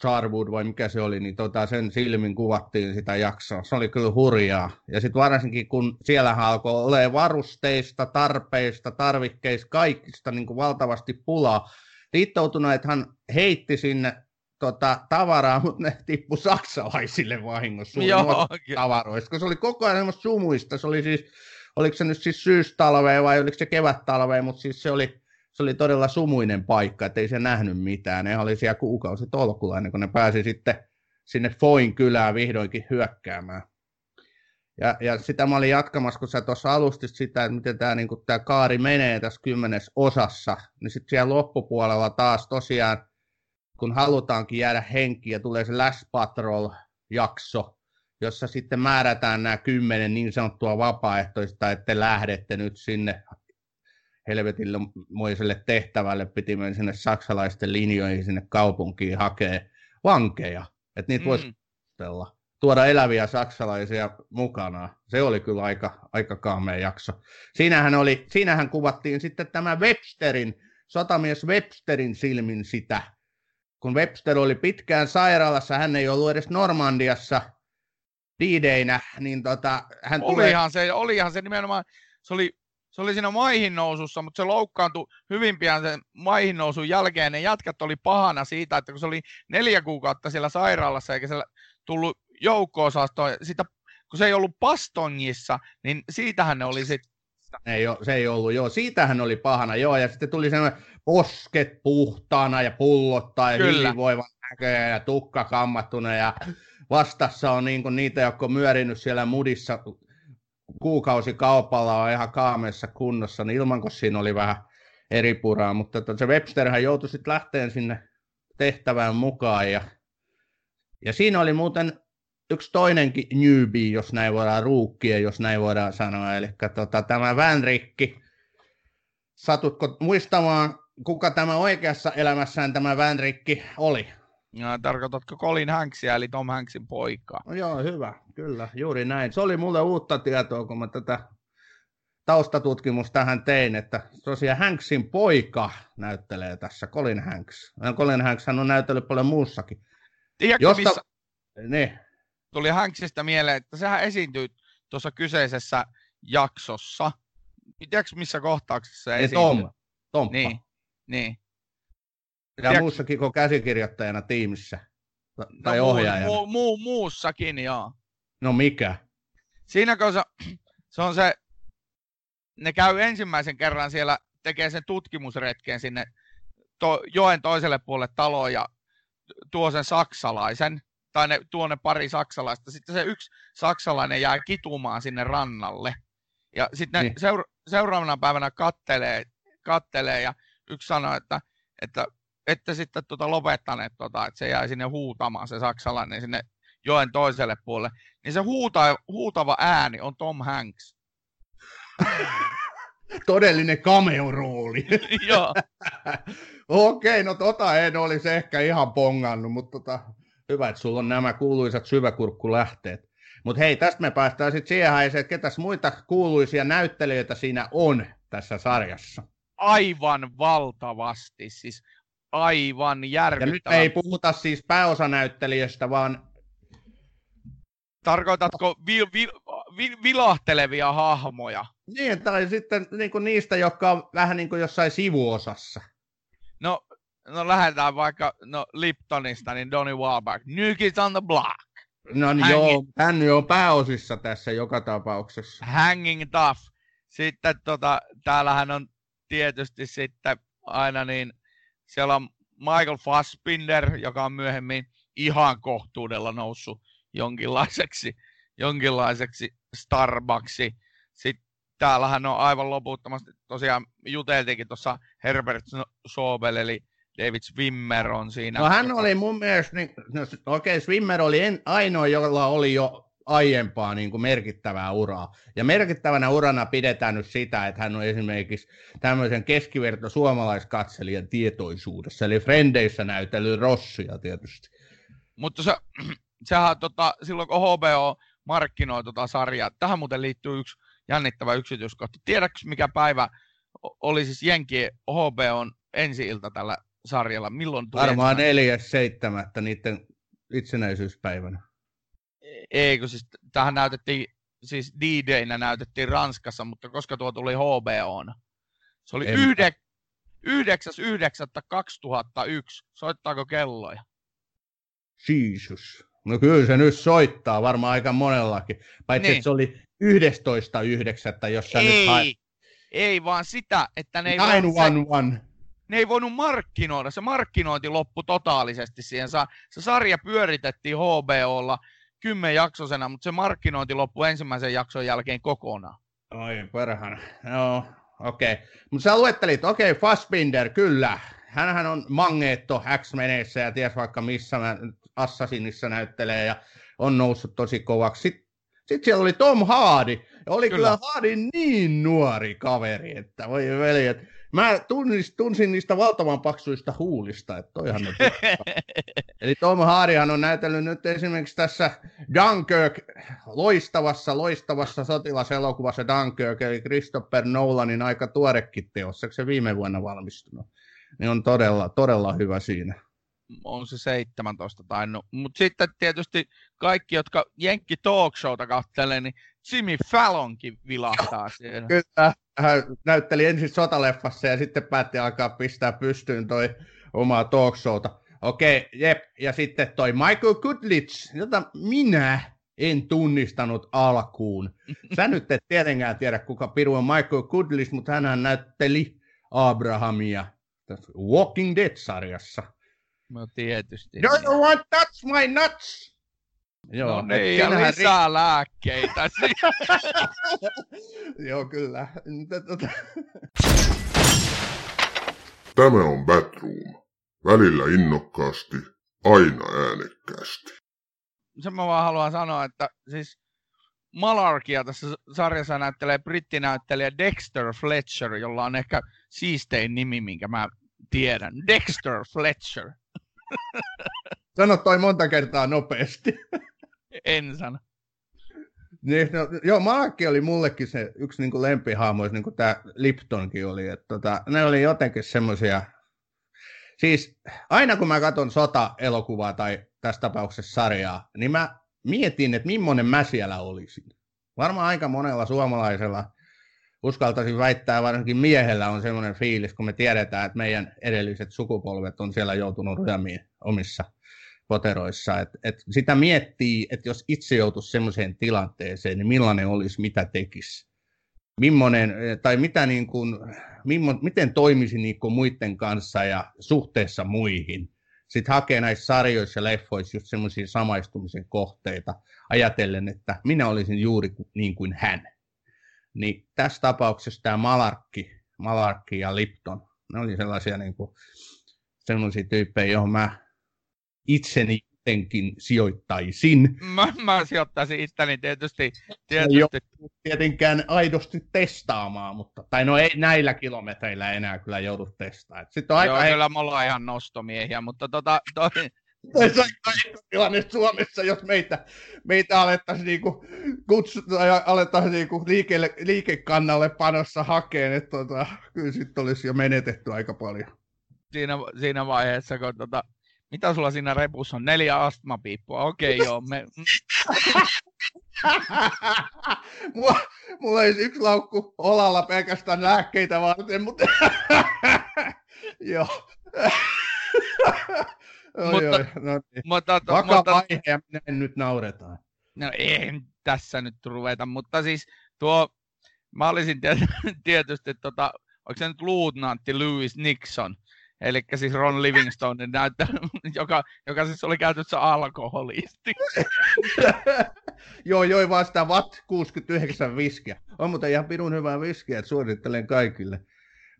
B: Charwood vai mikä se oli, niin tota, sen silmin kuvattiin sitä jaksoa. Se oli kyllä hurjaa. Ja sitten varsinkin kun siellä alkoi olla varusteista, tarpeista, tarvikkeista, kaikista niin kuin valtavasti pulaa. Liittoutuneethan heitti sinne tota, tavaraa, mutta ne tippu saksalaisille vahingossa tavaroista, se oli koko ajan semmoista sumuista. Se oli siis, oliko se nyt siis syystalvea vai oliko se kevättalvea, mutta siis se oli se oli todella sumuinen paikka, ettei se nähnyt mitään. Ne oli siellä kuukausi tolkulla ennen kuin ne pääsi sitten sinne Foin kylään vihdoinkin hyökkäämään. Ja, ja sitä mä olin jatkamassa, kun sä tuossa alustit sitä, että miten tämä niinku, tää kaari menee tässä kymmenes osassa, niin sitten siellä loppupuolella taas tosiaan, kun halutaankin jäädä henkiin ja tulee se Last Patrol-jakso, jossa sitten määrätään nämä kymmenen niin sanottua vapaaehtoista, että te lähdette nyt sinne helvetillemoiselle tehtävälle piti mennä sinne saksalaisten linjoihin sinne kaupunkiin hakee vankeja, että niitä mm. voisi tuoda eläviä saksalaisia mukana. Se oli kyllä aika, aika kaamea jakso. Siinähän, oli, siinähän kuvattiin sitten tämä Websterin, sotamies Websterin silmin sitä, kun Webster oli pitkään sairaalassa, hän ei ollut edes Normandiassa diideinä, niin tota, hän
C: olihan, tulee... se, olihan se nimenomaan, se oli se oli siinä maihin nousussa, mutta se loukkaantui hyvin pian sen maihin nousun jälkeen. Ne jätkät oli pahana siitä, että kun se oli neljä kuukautta siellä sairaalassa eikä siellä tullut joukko sitä, kun se ei ollut Pastongissa, niin siitähän ne oli sitten
B: ei, se ei ollut, joo. Siitähän oli pahana, joo. Ja sitten tuli semmoinen posket puhtaana ja pullottaa ja hyvinvoivan näköjä ja tukka kammattuna ja vastassa on niin niitä, jotka on myörinyt siellä mudissa kuukausi kaupalla on ihan kaameessa kunnossa, niin ilman kun siinä oli vähän eri puraa, mutta tota, se Websterhän joutui sitten lähteen sinne tehtävään mukaan ja, ja siinä oli muuten yksi toinenkin newbie, jos näin voidaan ruukkia, jos näin voidaan sanoa, eli tota, tämä Vänrikki. Satutko muistamaan, kuka tämä oikeassa elämässään tämä Vänrikki oli?
C: Ja, tarkoitatko Colin Hanksia, eli Tom Hanksin poikaa?
B: No joo, hyvä, kyllä, juuri näin. Se oli mulle uutta tietoa, kun mä tätä taustatutkimus tähän tein, että tosiaan Hanksin poika näyttelee tässä, Colin Hanks. Colin Hanks hän on näytellyt paljon muussakin.
C: Tiedätkö, Josta... missä...
B: Ne.
C: Tuli Hanksista mieleen, että sehän esiintyy tuossa kyseisessä jaksossa. Tiedätkö, missä kohtauksessa se esiintyy?
B: Tom. Tomppa.
C: Niin, niin.
B: Ja Tiedätkö... muussakin kuin käsikirjoittajana tiimissä. Tai no, ohjaajana.
C: Mu, mu, muussakin, joo.
B: No mikä?
C: Siinä kun se, se on se ne käy ensimmäisen kerran siellä, tekee sen tutkimusretken sinne to, joen toiselle puolelle taloon ja tuo sen saksalaisen, tai ne, tuo ne pari saksalaista. Sitten se yksi saksalainen jää kitumaan sinne rannalle. Ja sitten niin. seura- seuraavana päivänä kattelee, kattelee ja yksi sanoo, että, että että sitten tuota lopettaneet, tuota, että se jää sinne huutamaan se saksalainen sinne joen toiselle puolelle, niin se huuta, huutava ääni on Tom Hanks.
B: Todellinen cameo-rooli.
C: Joo.
B: Okei, no tota en olisi ehkä ihan pongannut, mutta tota, hyvä, että sulla on nämä kuuluisat syväkurkkulähteet. Mutta hei, tästä me päästään sitten siihen, että ketäs muita kuuluisia näyttelijöitä siinä on tässä sarjassa.
C: Aivan valtavasti, siis aivan järkyttävä.
B: Ja nyt ei puhuta siis pääosanäyttelijästä, vaan
C: Tarkoitatko vi, vi, vi, vilahtelevia hahmoja?
B: Niin, tai sitten niin kuin niistä, jotka on vähän niin kuin jossain sivuosassa.
C: No, no lähdetään vaikka no, Liptonista, niin Donny Wahlberg. New Kids on the Block.
B: No niin joo, hän on pääosissa tässä joka tapauksessa.
C: Hanging Tough. Sitten tota, täällähän on tietysti sitten aina niin, siellä on Michael Fassbinder, joka on myöhemmin ihan kohtuudella noussut jonkinlaiseksi, jonkinlaiseksi Starbucksi. Sitten täällähän on aivan loputtomasti, tosiaan juteltiinkin tuossa Herbert Sobel, eli David Swimmer on siinä.
B: No hän oli mun mielestä, niin, no, okei okay, Swimmer oli en, ainoa, jolla oli jo aiempaa niin kuin merkittävää uraa. Ja merkittävänä urana pidetään nyt sitä, että hän on esimerkiksi tämmöisen keskiverto suomalaiskatselijan tietoisuudessa, eli Frendeissä näytellyt Rossia tietysti.
C: Mutta se, sehän tota, silloin kun HBO markkinoi tota sarjaa, tähän muuten liittyy yksi jännittävä yksityiskohta. Tiedätkö mikä päivä oli siis Jenkien HBOn ensi-ilta tällä sarjalla? Milloin
B: tuli Varmaan 4.7. niiden itsenäisyyspäivänä.
C: Ei, kun siis tähän näytettiin, siis D-Daynä näytettiin Ranskassa, mutta koska tuo tuli HBOn. Se oli 9.9.2001. Soittaako kelloja?
B: Jesus. No kyllä se nyt soittaa varmaan aika monellakin. Paitsi niin. että se oli 11.9. jos sä
C: ei,
B: nyt haet...
C: Ei, vaan sitä, että ne ei,
B: voinut,
C: ne ei voinut markkinoida. Se markkinointi loppui totaalisesti siihen. Se sarja pyöritettiin HBOlla kymmenjaksosena, mutta se markkinointi loppui ensimmäisen jakson jälkeen kokonaan.
B: Oi perhana. Joo, okei. Okay. Mutta sä luettelit, okei, okay, Fassbinder, kyllä. Hänhän on Magneetto X-meneissä ja ties vaikka missä Assassinissa näyttelee ja on noussut tosi kovaksi. Sitten sit siellä oli Tom Hardy. Ja oli kyllä, kyllä Hardy niin nuori kaveri, että voi veli, että mä tunnis, tunsin niistä valtavan paksuista huulista, että toihan on Eli Tom Hardyhan on näytellyt nyt esimerkiksi tässä Dunkirk, loistavassa, loistavassa sotilaselokuvassa Dunkirk, eli Christopher Nolanin aika tuorekin teos, se viime vuonna valmistunut. Niin on todella, todella hyvä siinä
C: on se 17 tainnut. Mutta sitten tietysti kaikki, jotka Jenkki Talk Showta kattelee, niin Jimmy Fallonkin vilahtaa siellä.
B: Kyllä, hän näytteli ensin sotaleffassa ja sitten päätti alkaa pistää pystyyn toi omaa talk showta. Okei, jep. Ja sitten toi Michael Goodlitz, jota minä en tunnistanut alkuun. Sä nyt et tietenkään tiedä, kuka piru on Michael Goodlitz, mutta hän näytteli Abrahamia Walking Dead-sarjassa.
C: No tietysti.
B: Do you want touch my nuts?
C: Joo, no niin, ja lisää ri... lääkkeitä.
B: Joo, kyllä.
A: Tämä on Batroom. Välillä innokkaasti, aina äänekkäästi.
C: Sen mä vaan haluan sanoa, että siis Malarkia tässä sarjassa näyttelee brittinäyttelijä Dexter Fletcher, jolla on ehkä siistein nimi, minkä mä tiedän. Dexter Fletcher.
B: Sano toi monta kertaa nopeasti.
C: En sano.
B: Niin, no, joo, Malakki oli mullekin se yksi niin lempihahmo, niin kuin tämä Liptonkin oli. Että, tota, ne oli jotenkin semmoisia... Siis aina kun mä katson sota-elokuvaa tai tässä tapauksessa sarjaa, niin mä mietin, että millainen mä siellä olisin. Varmaan aika monella suomalaisella uskaltaisin väittää, varsinkin miehellä on semmoinen fiilis, kun me tiedetään, että meidän edelliset sukupolvet on siellä joutunut ryömiin omissa poteroissa. Et, et sitä miettii, että jos itse joutuisi semmoiseen tilanteeseen, niin millainen olisi, mitä tekisi. Mimmonen, tai mitä niin kuin, mimmo, miten toimisi niin kuin muiden kanssa ja suhteessa muihin. Sitten hakee näissä sarjoissa ja leffoissa just semmoisia samaistumisen kohteita, ajatellen, että minä olisin juuri niin kuin hän. Niin tässä tapauksessa tämä Malarkki, Malarkki ja Lipton, ne oli sellaisia niin kuin, sellaisia tyyppejä, johon mä itseni jotenkin sijoittaisin.
C: Mä, mä sijoittaisin itteni tietysti.
B: tietysti. Ei tietenkään aidosti testaamaan, mutta, tai no ei näillä kilometreillä enää kyllä joudu testaamaan.
C: Sitten on aika Joo, he... kyllä me ollaan ihan nostomiehiä, mutta tota, toi,
B: tilanne Suomessa, jos meitä, meitä alettaisiin niinku kutsuta ja alettaisiin niinku liike, liikekannalle panossa hakeen, että tota, kyllä sitten olisi jo menetetty aika paljon.
C: Siinä, siinä vaiheessa, kun tota, mitä sulla siinä repussa on? Neljä astmapiippua. Okei, okay, joo. Me...
B: mulla, mulla olisi yksi laukku olalla pelkästään lääkkeitä varten, mutta... joo. oi,
C: mutta,
B: oi, no niin.
C: mutta,
B: to, Vakava mutta, aihe ja minä nyt nauretaan.
C: No ei tässä nyt ruveta, mutta siis tuo, mä olisin tietysti, tota, onko se nyt luutnantti Louis Nixon, Eli siis Ron Livingstone näyttää, joka, joka siis oli käytössä alkoholisti.
B: joo, joi vaan sitä Watt 69 viskiä. On muuten ihan pirun hyvää viskiä, että suosittelen kaikille.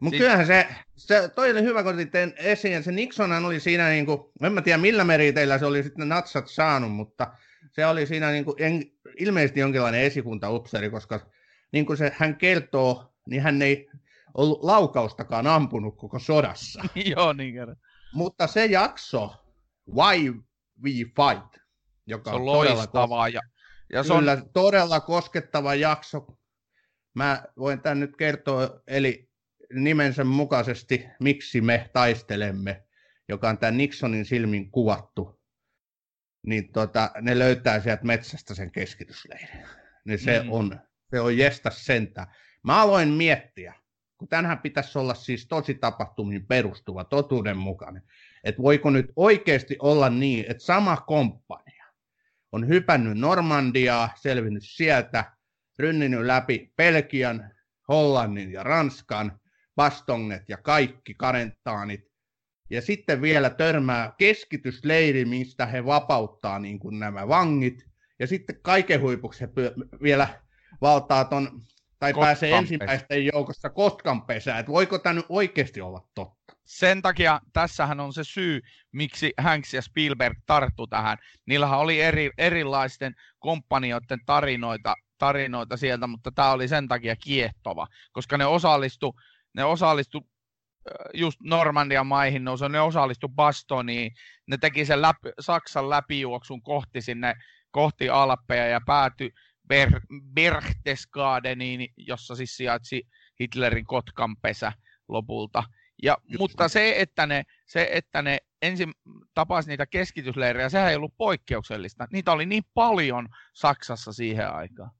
B: Mutta siis... kyllähän se, se, toi oli hyvä, kun otitte esiin. Se Nixonhan oli siinä, niin kuin, en mä tiedä millä meriteillä se oli sitten natsat saanut, mutta se oli siinä niin kuin, en, ilmeisesti jonkinlainen esikuntaupseri, koska niin kuin se, hän kertoo, niin hän ei ollut laukaustakaan ampunut koko sodassa.
C: Joo, niin kerran.
B: Mutta se jakso, Why We Fight, joka
C: se on, on loistavaa. Ja,
B: ja se on... todella koskettava jakso. Mä voin tämän nyt kertoa, eli nimensä mukaisesti, miksi me taistelemme, joka on tämän Nixonin silmin kuvattu. Niin tota, ne löytää sieltä metsästä sen keskitysleirin. Niin se mm. on, se on jestä sentä. Mä aloin miettiä, kun tänhän pitäisi olla siis tosi tapahtumiin perustuva, totuudenmukainen. Että voiko nyt oikeasti olla niin, että sama komppania on hypännyt Normandiaa, selvinnyt sieltä, rynninyt läpi Belgian, Hollannin ja Ranskan, bastonget ja kaikki karentaanit, ja sitten vielä törmää keskitysleiri, mistä he vapauttaa niin kuin nämä vangit, ja sitten kaiken huipuksi he vielä valtaa ton tai Kotkan pääsee ensimmäisten joukossa Kotkan pesään. Että voiko tämä nyt oikeasti olla totta?
C: Sen takia tässähän on se syy, miksi Hanks ja Spielberg tarttu tähän. Niillähän oli eri, erilaisten kompanioiden tarinoita, tarinoita sieltä, mutta tämä oli sen takia kiehtova, koska ne osallistu, ne osallistu just Normandian maihin nousu, ne osallistu Bastoniin, ne teki sen läpi, Saksan läpijuoksun kohti sinne, kohti Alppeja ja päätyi Ber- Berchtesgadeniin, jossa siis sijaitsi Hitlerin kotkanpesä lopulta. Ja, mutta se että, ne, se, että ne ensin tapasi niitä keskitysleirejä, sehän ei ollut poikkeuksellista. Niitä oli niin paljon Saksassa siihen aikaan.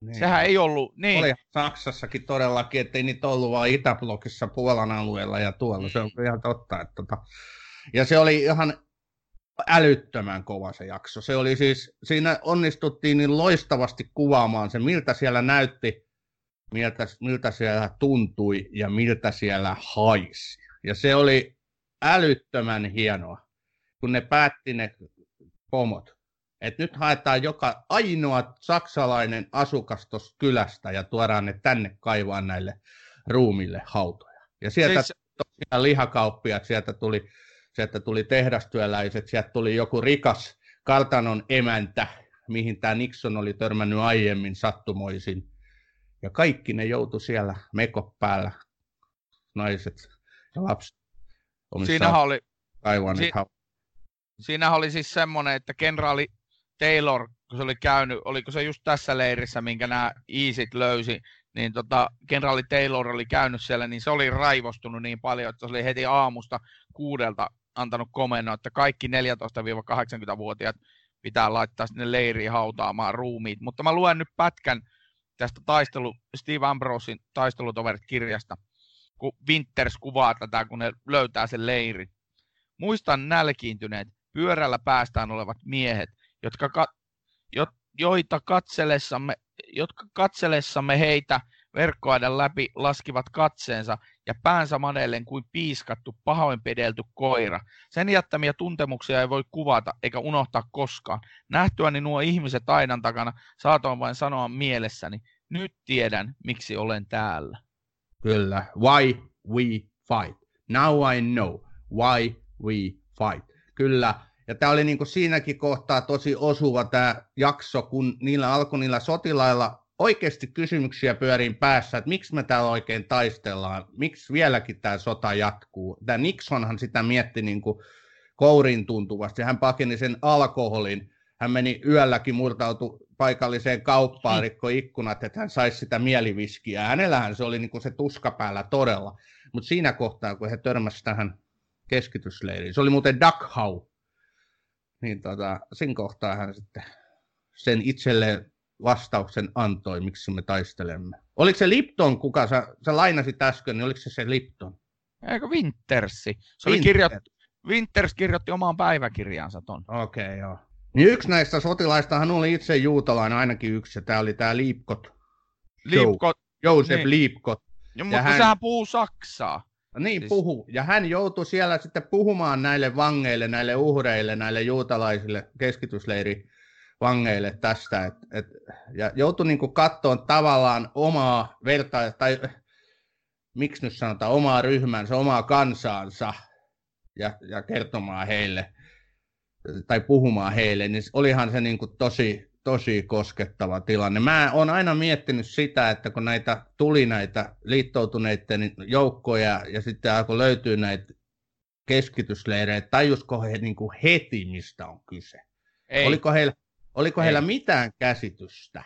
C: Niin. Sehän ei ollut, niin.
B: Oli Saksassakin todellakin, ettei niitä ollut vain Itäblokissa Puolan alueella ja tuolla. Se on ihan totta. Että tota... Ja se oli ihan älyttömän kova se jakso. Se oli siis, siinä onnistuttiin niin loistavasti kuvaamaan se, miltä siellä näytti, miltä, miltä siellä tuntui ja miltä siellä haisi. Ja se oli älyttömän hienoa, kun ne päätti ne pomot, että nyt haetaan joka ainoa saksalainen asukas tuosta kylästä ja tuodaan ne tänne kaivaan näille ruumille hautoja. Ja sieltä siis... siellä lihakauppiat, sieltä tuli, sieltä tuli tehdastyöläiset, sieltä tuli joku rikas kartanon emäntä, mihin tämä Nixon oli törmännyt aiemmin sattumoisin. Ja kaikki ne joutu siellä mekot päällä, naiset ja lapset.
C: Siinähän oli,
B: si-
C: siinähän oli siis semmoinen, että kenraali Taylor, kun se oli käynyt, oliko se just tässä leirissä, minkä nämä Iisit löysi, niin tota, kenraali Taylor oli käynyt siellä, niin se oli raivostunut niin paljon, että se oli heti aamusta kuudelta antanut komennon, että kaikki 14-80-vuotiaat pitää laittaa sinne leiriin hautaamaan ruumiit. Mutta mä luen nyt pätkän tästä taistelu, Steve Ambrosin taistelutoverit-kirjasta, kun Winters kuvaa tätä, kun ne löytää sen leirin. Muistan nälkiintyneet, pyörällä päästään olevat miehet, jotka, ka- jo- joita katselessamme, jotka katselessamme heitä verkkoaidan läpi laskivat katseensa ja päänsä manellen kuin piiskattu, pahoinpidelty koira. Sen jättämiä tuntemuksia ei voi kuvata eikä unohtaa koskaan. Nähtyäni nuo ihmiset aidan takana saatoin vain sanoa mielessäni, nyt tiedän, miksi olen täällä.
B: Kyllä, why we fight. Now I know why we fight. Kyllä, ja tämä oli niin kuin siinäkin kohtaa tosi osuva tämä jakso, kun niillä alkoi niillä sotilailla oikeasti kysymyksiä pyöriin päässä, että miksi me täällä oikein taistellaan, miksi vieläkin tämä sota jatkuu. Tämä Nixonhan sitä mietti niin kuin kourin tuntuvasti, hän pakeni sen alkoholin, hän meni yölläkin murtautu paikalliseen kauppaan, mm. rikkoi ikkunat, että hän saisi sitä mieliviskiä. Hänellähän se oli niin kuin se tuska päällä todella. Mutta siinä kohtaa, kun he törmäsivät tähän keskitysleiriin, se oli muuten Dachau, niin tota, siinä kohtaa hän sitten sen itselleen vastauksen antoi, miksi me taistelemme. Oliko se Lipton, kuka sä, sä lainasit äsken, niin oliko se se Lipton?
C: Eikö Wintersi? Se oli kirjoit, Winters kirjoitti omaan päiväkirjaansa ton.
B: Okei, okay, joo. Niin yksi näistä sotilaistahan oli itse juutalainen, ainakin yksi, ja tämä oli tämä Liipkot.
C: Liipkot.
B: Josef niin. Liipkot.
C: Ja, mutta hän... sehän puhuu saksaa.
B: Niin, siis... puhu. Ja hän joutui siellä sitten puhumaan näille vangeille, näille uhreille, näille juutalaisille keskitysleiri vangeille tästä. Et, et, ja joutui niin katsomaan tavallaan omaa verta, tai miksi nyt sanotaan, omaa ryhmänsä, omaa kansaansa ja, ja kertomaan heille tai puhumaan heille, niin olihan se niin kuin tosi, tosi koskettava tilanne. Mä oon aina miettinyt sitä, että kun näitä tuli näitä liittoutuneiden joukkoja ja sitten alkoi löytyä näitä keskitysleirejä, tajusko he niin kuin heti, mistä on kyse? Ei. Oliko heillä, oliko Ei. heillä mitään käsitystä?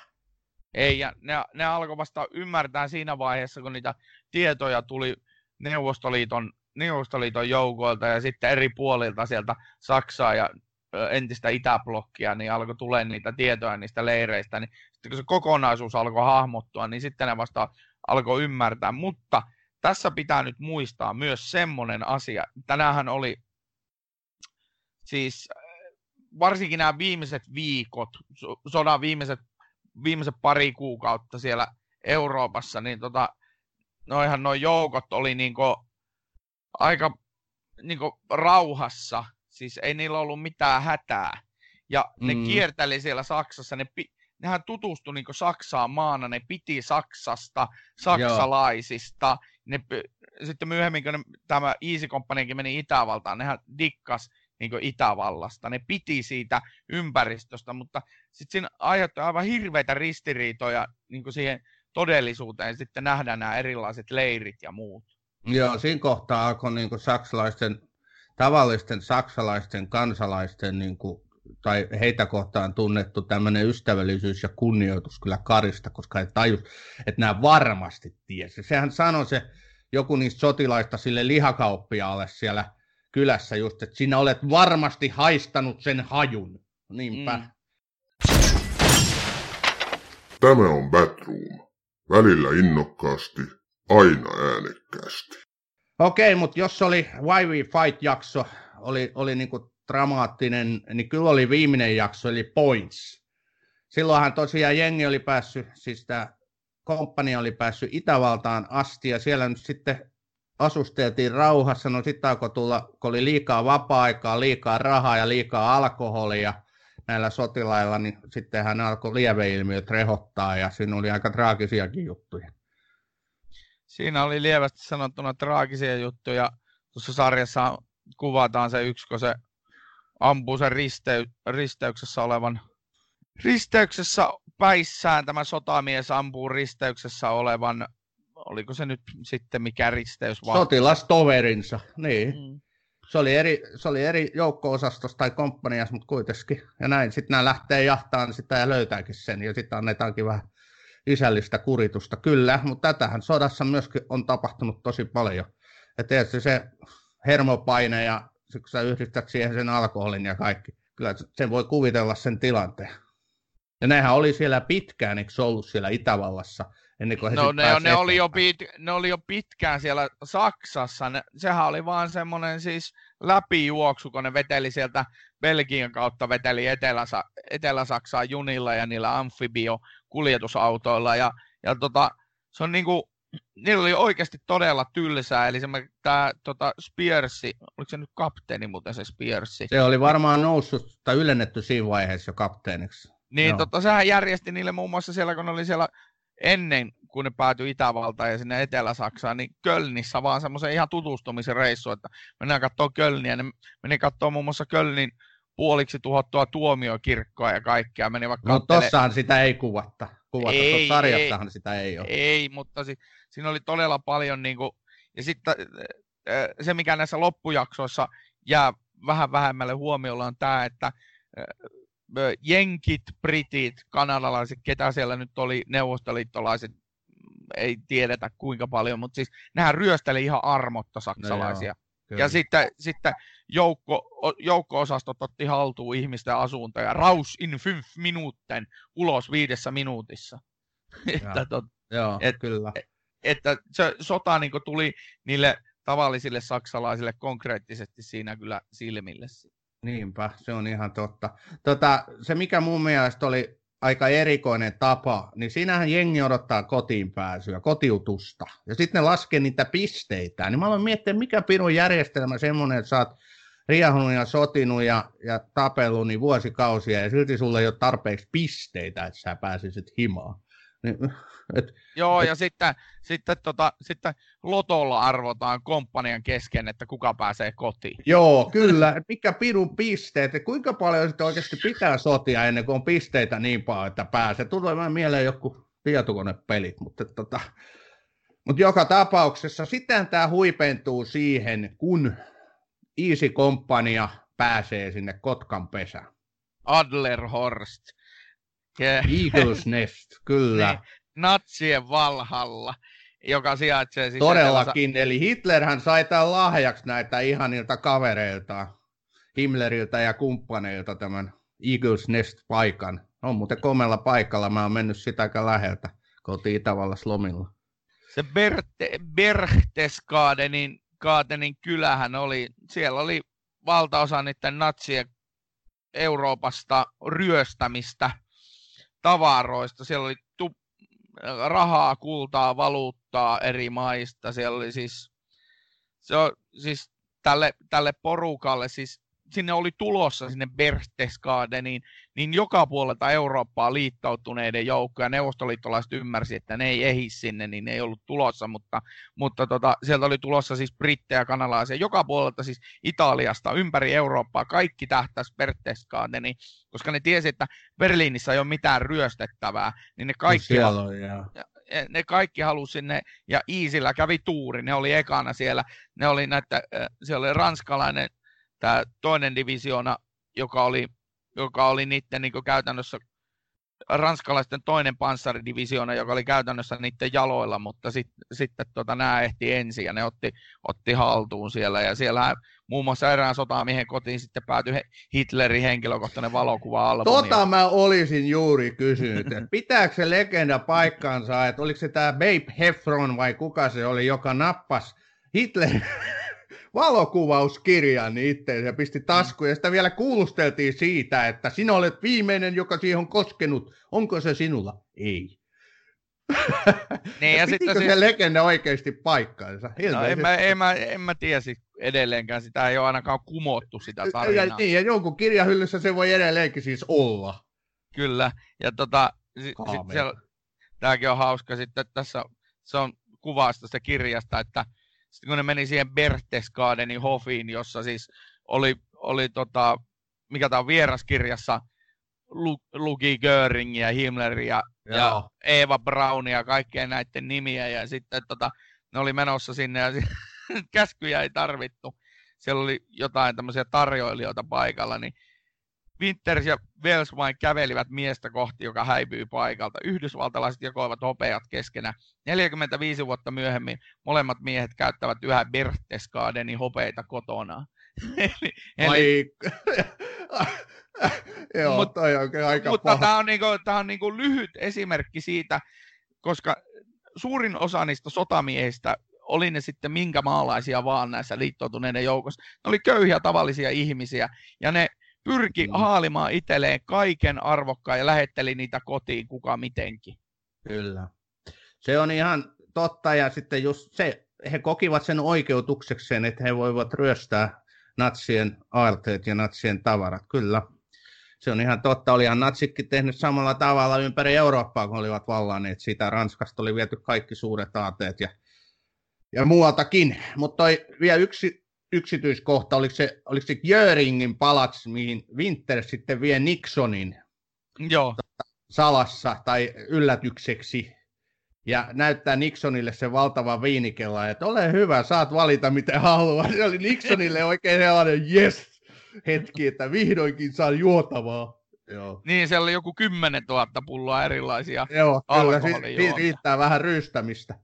C: Ei, ja ne, ne alkoi vasta ymmärtää siinä vaiheessa, kun niitä tietoja tuli Neuvostoliiton, Neuvostoliiton joukoilta ja sitten eri puolilta sieltä Saksaa ja entistä itäblokkia, niin alkoi tulee niitä tietoja niistä leireistä, niin sitten kun se kokonaisuus alkoi hahmottua, niin sitten ne vasta alkoi ymmärtää. Mutta tässä pitää nyt muistaa myös semmoinen asia. Tänähän oli siis varsinkin nämä viimeiset viikot, sodan viimeiset, viimeiset pari kuukautta siellä Euroopassa, niin tota, noihan noin joukot oli niinku aika niinku rauhassa Siis ei niillä ollut mitään hätää. Ja ne mm. kierteli siellä Saksassa, ne pi- nehän tutustui niin Saksaan maana, ne piti Saksasta, saksalaisista. Joo. Ne, sitten myöhemmin, kun ne, tämä Easy Companykin meni Itävaltaan, nehän dikkas niin Itävallasta. Ne piti siitä ympäristöstä, mutta sitten siinä aiheutti aivan hirveitä ristiriitoja niin siihen todellisuuteen. Sitten nähdään nämä erilaiset leirit ja muut.
B: Joo, siinä kohtaa alkoi niin saksalaisten tavallisten saksalaisten kansalaisten niin kuin, tai heitä kohtaan tunnettu tämmöinen ystävällisyys ja kunnioitus kyllä karista, koska he tajus, että nämä varmasti tiesi. Sehän sanoi se joku niistä sotilaista sille lihakauppiaalle siellä kylässä just, että sinä olet varmasti haistanut sen hajun. Niinpä. Mm.
A: Tämä on Batroom. Välillä innokkaasti, aina äänekkäästi.
B: Okei, mutta jos oli Why We Fight-jakso, oli, oli niinku dramaattinen, niin kyllä oli viimeinen jakso, eli Points. Silloinhan tosiaan jengi oli päässyt, siis tämä komppania oli päässyt Itävaltaan asti, ja siellä nyt sitten asusteltiin rauhassa, no sitten alkoi tulla, kun oli liikaa vapaa-aikaa, liikaa rahaa ja liikaa alkoholia näillä sotilailla, niin sittenhän alkoi lieveilmiöt rehottaa, ja siinä oli aika traagisiakin juttuja.
C: Siinä oli lievästi sanottuna traagisia juttuja. Tuossa sarjassa kuvataan se yksi, kun se ampuu sen ristey, risteyksessä olevan risteyksessä päissään tämä sotamies ampuu risteyksessä olevan, oliko se nyt sitten mikä risteys?
B: Vaan? Sotilastoverinsa, niin. Mm. Se oli eri, se oli eri joukko-osastossa tai komppaniassa, mutta kuitenkin. Ja näin, sitten nämä lähtee jahtaan sitä ja löytääkin sen, ja sitten annetaankin vähän isällistä kuritusta. Kyllä, mutta tätähän sodassa myöskin on tapahtunut tosi paljon. Ja tietysti se hermopaine ja kun sä yhdistät siihen sen alkoholin ja kaikki, kyllä sen voi kuvitella sen tilanteen. Ja nehän oli siellä pitkään, eikö se ollut siellä Itävallassa? Ennen kuin he
C: no ne, ne, oli jo pit, ne oli jo pitkään siellä Saksassa. Ne, sehän oli vaan semmoinen siis läpijuoksu, kun ne veteli sieltä Belgian kautta, veteli Etelä, Etelä-Saksaan junilla ja niillä amfibio-kuljetusautoilla. Ja, ja tota, se on niinku, niillä oli oikeasti todella tylsää, eli tämä tota, Spearsi, oliko se nyt kapteeni muuten se Spearsi?
B: Se oli varmaan noussut tai ylennetty siinä vaiheessa jo kapteeniksi.
C: Niin, tota, sehän järjesti niille muun muassa siellä, kun ne oli siellä ennen kuin ne päätyi Itävaltaan ja sinne Etelä-Saksaan, niin Kölnissä vaan semmoisen ihan tutustumisen reissu, että mennään katsoa Kölniä, ne meni katsoa muun muassa Kölnin puoliksi tuhottua tuomiokirkkoa ja kaikkea. Meni vaikka
B: no tossahan sitä ei kuvatta. kuvata, ei, sarjassahan ei, sitä ei ole.
C: Ei, mutta si, siinä oli todella paljon, niin kuin, ja sitten se mikä näissä loppujaksoissa jää vähän vähemmälle huomiolla on tämä, että jenkit, britit, kanadalaiset, ketä siellä nyt oli, neuvostoliittolaiset, ei tiedetä kuinka paljon, mutta siis nehän ryösteli ihan armotta saksalaisia. No ja sitten, sitten joukko, joukko-osastot otti haltuun ihmisten asuntoja. Raus in fünf minuutten, ulos viidessä minuutissa.
B: että, tot, Joo, et, kyllä.
C: Että se sota niin tuli niille tavallisille saksalaisille konkreettisesti siinä kyllä silmille.
B: Niinpä, se on ihan totta. Tota, se mikä mun mielestä oli aika erikoinen tapa, niin siinähän jengi odottaa kotiin pääsyä, kotiutusta. Ja sitten ne laskee niitä pisteitä. Niin mä aloin miettiä, mikä pirun järjestelmä semmoinen, että sä oot riehunut ja sotinut ja, ja tapellut niin vuosikausia ja silti sulle ei ole tarpeeksi pisteitä, että sä pääsisit himaan. Niin,
C: et, Joo, et... ja sitten, sitten, tota, sitten lotolla arvotaan komppanian kesken, että kuka pääsee kotiin.
B: Joo, kyllä. Mikä pidun pisteet, ja kuinka paljon sitten oikeasti pitää sotia ennen kuin on pisteitä niin paljon, että pääsee. Tulee vähän mieleen joku tietokonepelit, mutta tota, mutta joka tapauksessa sitten tämä huipentuu siihen, kun Easy Compania pääsee sinne Kotkan pesään.
C: Adlerhorst.
B: Eagles Nest, kyllä. Niin,
C: natsien valhalla, joka sijaitsee siis...
B: Todellakin, eli Hitlerhän sai tämän lahjaksi näitä ihanilta kavereilta, Himmleriltä ja kumppaneilta tämän Eagles Nest-paikan. On muuten komella paikalla, mä oon mennyt sitä aika läheltä, kotiin Itävallassa lomilla.
C: Se Berte, Berchtesgadenin Kaatenin kylähän oli, siellä oli valtaosa niiden natsien Euroopasta ryöstämistä tavaroista. Siellä oli tu- rahaa, kultaa, valuuttaa eri maista. Siellä oli siis, se on, siis tälle, tälle porukalle, siis sinne oli tulossa sinne Berchtesgadeniin, niin joka puolelta Eurooppaa liittoutuneiden joukkoja, neuvostoliittolaiset ymmärsi, että ne ei ehi sinne, niin ne ei ollut tulossa, mutta, mutta tota, sieltä oli tulossa siis brittejä, kanalaisia, joka puolelta siis Italiasta, ympäri Eurooppaa, kaikki tähtäisi Berchtesgadeniin, koska ne tiesi, että Berliinissä ei ole mitään ryöstettävää, niin ne kaikki... No
B: siellä on, ja
C: ne kaikki halusi sinne, ja Iisillä kävi tuuri, ne oli ekana siellä, ne oli näitä, siellä oli ranskalainen tämä toinen divisioona, joka oli, joka oli niiden niin käytännössä ranskalaisten toinen panssaridivisioona, joka oli käytännössä niiden jaloilla, mutta sit, sitten tota, nämä ehti ensin ja ne otti, otti haltuun siellä. Ja siellä muun muassa erään sotamiehen kotiin sitten päätyi Hitlerin henkilökohtainen valokuva
B: Tota mä olisin juuri kysynyt, että pitääkö se legenda paikkaansa, että oliko se tämä Babe Heffron vai kuka se oli, joka nappas Hitler valokuvauskirjan itse ja pisti taskuun. Ja sitä vielä kuulusteltiin siitä, että sinä olet viimeinen, joka siihen on koskenut. Onko se sinulla? Ei. Niin, ja sitten siis... se legenda oikeasti paikkaansa?
C: No, en, mä, en, mä, en mä tiedä edelleenkään, sitä ei ole ainakaan kumottu sitä tarinaa.
B: Ja, niin, ja jonkun kirjahyllyssä se voi edelleenkin siis olla.
C: Kyllä, ja tota, si, sit siellä, tämäkin on hauska sitten, tässä se on kuvasta sitä kirjasta, että sitten kun ne meni siihen Berchtesgadenin Hofiin, jossa siis oli, oli tota, mikä tämä on vieraskirjassa, Luki Göringiä, Himmleria ja, ja Eva Brownia ja kaikkien näiden nimiä. Ja sitten tota, ne oli menossa sinne ja käskyjä ei tarvittu. Siellä oli jotain tämmöisiä tarjoilijoita paikalla, niin Winters ja Wales vain kävelivät miestä kohti, joka häipyi paikalta. Yhdysvaltalaiset jakoivat hopeat keskenä. 45 vuotta myöhemmin molemmat miehet käyttävät yhä Berchtesgadenin hopeita kotona.
B: eli, eli... Joo, Mut, toi on aika
C: Mutta tämä on, niinku, tää on niinku lyhyt esimerkki siitä, koska suurin osa niistä sotamiehistä oli ne sitten minkä maalaisia vaan näissä liittoutuneiden joukossa. Ne oli köyhiä tavallisia ihmisiä ja ne pyrki mm. haalimaan itselleen kaiken arvokkaan ja lähetteli niitä kotiin kuka mitenkin.
B: Kyllä. Se on ihan totta ja sitten just se, he kokivat sen oikeutuksekseen, että he voivat ryöstää natsien aarteet ja natsien tavarat. Kyllä, se on ihan totta. Olihan natsikin tehnyt samalla tavalla ympäri Eurooppaa, kun olivat vallanneet sitä. Ranskasta oli viety kaikki suuret aateet ja, ja muualtakin. Mutta vielä yksi yksityiskohta, oliko se, oliko se Jöringin palats, mihin Winter sitten vie Nixonin
C: Joo.
B: salassa tai yllätykseksi ja näyttää Nixonille se valtava viinikella, että ole hyvä, saat valita mitä haluaa. Se oli Nixonille oikein sellainen yes hetki, että vihdoinkin saa juotavaa.
C: Joo. Niin, siellä oli joku 10 000 pulloa erilaisia
B: Joo, kyllä, si- riittää vähän rystämistä.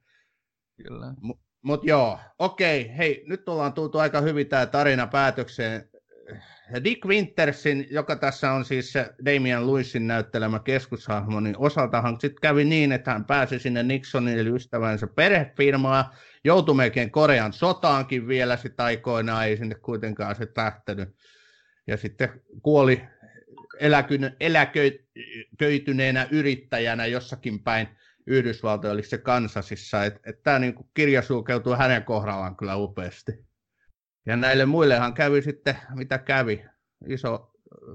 C: Kyllä.
B: M- Mutta joo, okei, hei, nyt ollaan tultu aika hyvin tämä tarina päätökseen. Dick Wintersin, joka tässä on siis se Damian Lewisin näyttelemä keskushahmo, niin osaltahan sitten kävi niin, että hän pääsi sinne Nixonin eli ystävänsä perhefirmaan, joutui melkein Korean sotaankin vielä sitten aikoinaan, ei sinne kuitenkaan se tähtänyt. Ja sitten kuoli eläköityneenä yrittäjänä jossakin päin Yhdysvaltoja, oliko se Kansasissa, että et tämä niinku kirja sulkeutuu hänen kohdallaan kyllä upeasti. Ja näille muillehan kävi sitten, mitä kävi, iso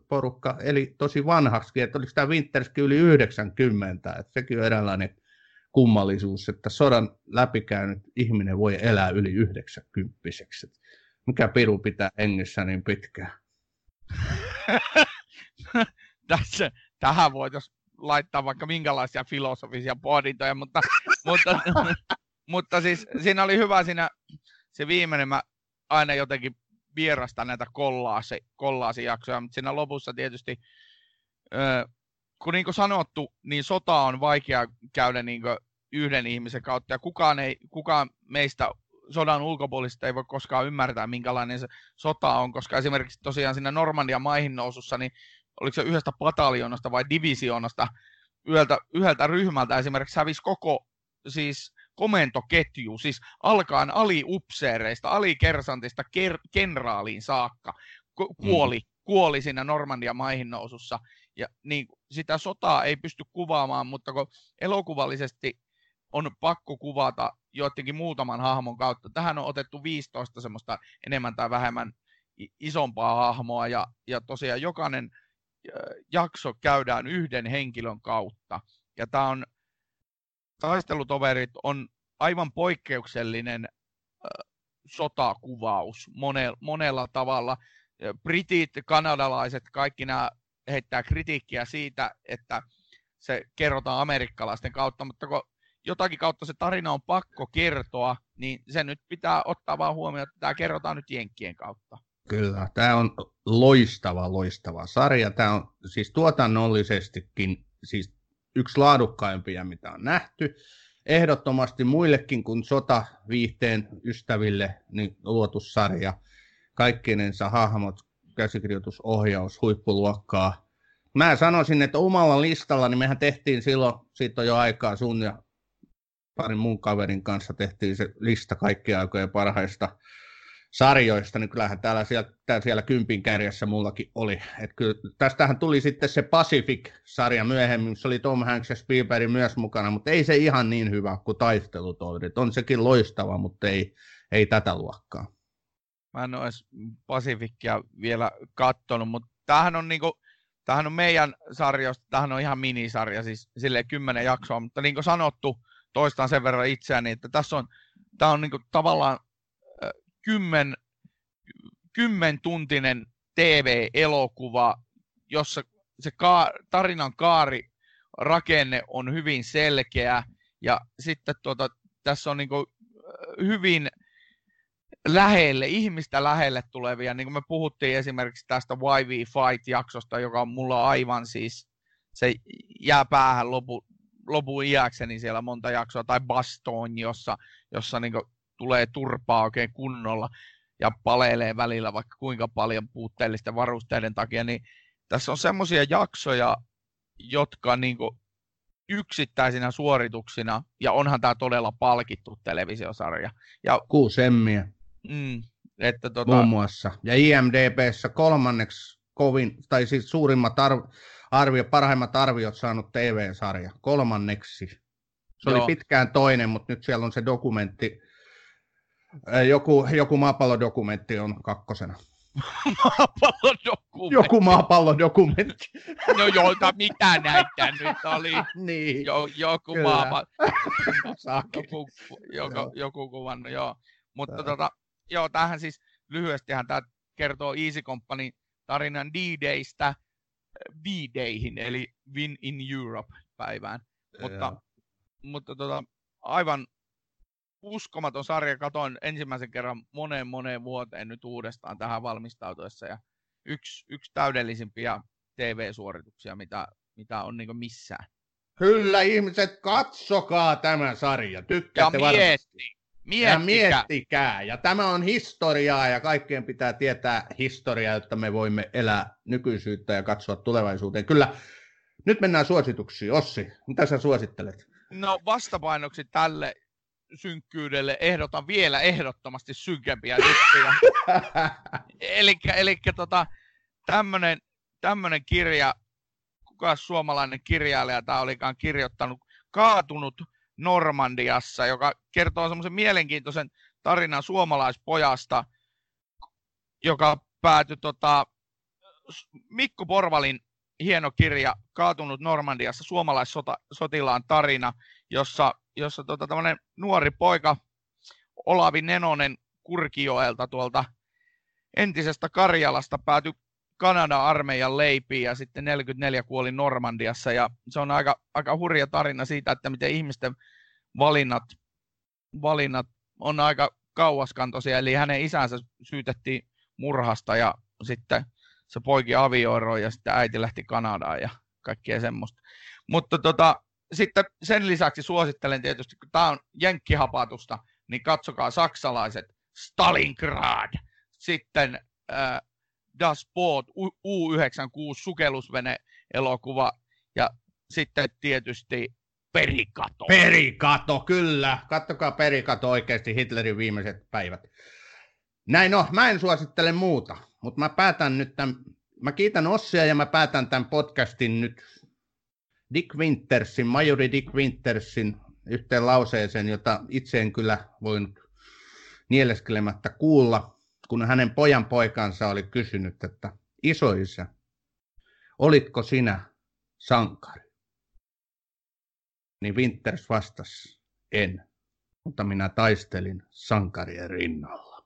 B: porukka, eli tosi vanhaksi, että oliko tämä Winterskin yli 90, että sekin on eräänlainen kummallisuus, että sodan läpikäynyt ihminen voi elää yli 90 Mikä piru pitää hengissä niin pitkään?
C: Tässä, tähän voitaisiin laittaa vaikka minkälaisia filosofisia pohdintoja, mutta, mutta, mutta siis siinä oli hyvä siinä se viimeinen, mä aina jotenkin vierasta näitä kollaasi, kollaasijaksoja, mutta siinä lopussa tietysti, kun niin kuin sanottu, niin sota on vaikea käydä niin yhden ihmisen kautta, ja kukaan, ei, kukaan meistä sodan ulkopuolista ei voi koskaan ymmärtää, minkälainen se sota on, koska esimerkiksi tosiaan siinä Normandian maihin nousussa, niin oliko se yhdestä pataljonasta vai divisioonasta, yhdeltä, yhdeltä ryhmältä esimerkiksi hävisi koko siis komentoketju, siis alkaen aliupseereista, alikersantista ker- kenraaliin saakka, kuoli, mm. kuoli siinä Normandian maihin nousussa. Ja niin, sitä sotaa ei pysty kuvaamaan, mutta kun elokuvallisesti on pakko kuvata joidenkin muutaman hahmon kautta. Tähän on otettu 15 semmoista enemmän tai vähemmän isompaa hahmoa ja, ja tosiaan jokainen jakso käydään yhden henkilön kautta. Ja tämä on, taistelutoverit on aivan poikkeuksellinen sotakuvaus mone, monella tavalla. Britit, kanadalaiset, kaikki nämä heittää kritiikkiä siitä, että se kerrotaan amerikkalaisten kautta, mutta kun jotakin kautta se tarina on pakko kertoa, niin se nyt pitää ottaa vaan huomioon, että tämä kerrotaan nyt Jenkkien kautta.
B: Kyllä, tämä on loistava, loistava sarja. Tämä on siis tuotannollisestikin siis yksi laadukkaimpia, mitä on nähty. Ehdottomasti muillekin kuin sota-viihteen ystäville niin luotu sarja. Kaikkinensa hahmot, käsikirjoitusohjaus, huippuluokkaa. Mä sanoisin, että omalla listalla, niin mehän tehtiin silloin, siitä on jo aikaa sun ja parin muun kaverin kanssa tehtiin se lista kaikkien aikojen parhaista sarjoista, niin kyllähän täällä siellä, täällä siellä kympin kärjessä mullakin oli. Et kyllä, tästähän tuli sitten se Pacific-sarja myöhemmin, se oli Tom Hanks ja Spielberg myös mukana, mutta ei se ihan niin hyvä kuin taistelutoverit. On sekin loistava, mutta ei, ei tätä luokkaa.
C: Mä en ole edes Pacificia vielä kattonut, mutta tämähän on niinku, tämähän on meidän sarjoista, tämähän on ihan minisarja, siis silleen kymmenen jaksoa, mutta niin kuin sanottu, toistan sen verran itseäni, että tässä on, tämä on niin kuin tavallaan kymmen, kymmentuntinen TV-elokuva, jossa se ka- tarinan kaari rakenne on hyvin selkeä. Ja sitten tuota, tässä on niin kuin hyvin lähelle, ihmistä lähelle tulevia, niin kuin me puhuttiin esimerkiksi tästä YV Fight-jaksosta, joka on mulla aivan siis, se jää päähän lopu, lopun iäkseni siellä monta jaksoa, tai Baston, jossa, jossa niin tulee turpaa oikein kunnolla ja palelee välillä vaikka kuinka paljon puutteellisten varusteiden takia, niin tässä on semmoisia jaksoja, jotka niin kuin yksittäisinä suorituksina, ja onhan tämä todella palkittu televisiosarja. Ja,
B: Kuusi emmiä.
C: Mm, että tota...
B: Muun muassa. Ja IMDBssä kolmanneksi kovin, tai siis suurimmat arv- arvio, parhaimmat arviot saanut TV-sarja. Kolmanneksi. Se Joo. oli pitkään toinen, mutta nyt siellä on se dokumentti. Joku, joku maapallodokumentti on kakkosena.
C: maapallodokumentti.
B: Joku maapallodokumentti.
C: No jolta mitä näitä nyt oli.
B: niin.
C: Jo, joku maapallo. joku, joku, joku kuvannut, joo. Mutta tota, joo, tähän siis lyhyestihän tämä kertoo Easy Company tarinan D-Daystä V-Dayhin, eli Win in Europe-päivään. Mutta, mutta tota, aivan uskomaton sarja. Katoin ensimmäisen kerran moneen moneen vuoteen nyt uudestaan tähän valmistautuessa. Ja yksi, yksi täydellisimpiä TV-suorituksia, mitä, mitä on niin missään.
B: Kyllä ihmiset, katsokaa tämä sarja. Tykkäätte
C: ja mietti,
B: Miettikää. Ja miettikää. Ja tämä on historiaa ja kaikkien pitää tietää historiaa, jotta me voimme elää nykyisyyttä ja katsoa tulevaisuuteen. Kyllä, nyt mennään suosituksiin. Ossi, mitä sä suosittelet?
C: No vastapainoksi tälle synkkyydelle ehdotan vielä ehdottomasti synkempiä juttuja. eli tota, tämmönen, tämmönen kirja, kuka suomalainen kirjailija tämä olikaan kirjoittanut, kaatunut Normandiassa, joka kertoo semmoisen mielenkiintoisen tarinan suomalaispojasta, joka päätyi tota, Mikko Porvalin hieno kirja Kaatunut Normandiassa, suomalaissotilaan tarina, jossa, jossa tota, nuori poika Olavi Nenonen Kurkioelta tuolta entisestä Karjalasta päätyi Kanadan armeijan leipiin ja sitten 44 kuoli Normandiassa ja se on aika, aika hurja tarina siitä, että miten ihmisten valinnat, valinnat on aika kauaskantoisia, eli hänen isänsä syytettiin murhasta ja sitten se poiki avioiroi ja sitten äiti lähti Kanadaan ja kaikkea semmoista. Mutta tota, sitten sen lisäksi suosittelen tietysti, kun tämä on jenkkihapatusta, niin katsokaa saksalaiset Stalingrad, sitten äh, Das Boot, U96 sukellusvene-elokuva ja sitten tietysti Perikato.
B: Perikato, kyllä. Kattokaa Perikato oikeasti Hitlerin viimeiset päivät. Näin no, mä en suosittele muuta, mutta mä päätän nyt tämän, mä kiitän Ossia ja mä päätän tämän podcastin nyt Dick Wintersin, majori Dick Wintersin yhteen lauseeseen, jota itse en kyllä voinut nieleskelemättä kuulla kun hänen pojan poikansa oli kysynyt, että isoisä, olitko sinä sankari? Niin Winters vastasi, en, mutta minä taistelin sankarien rinnalla.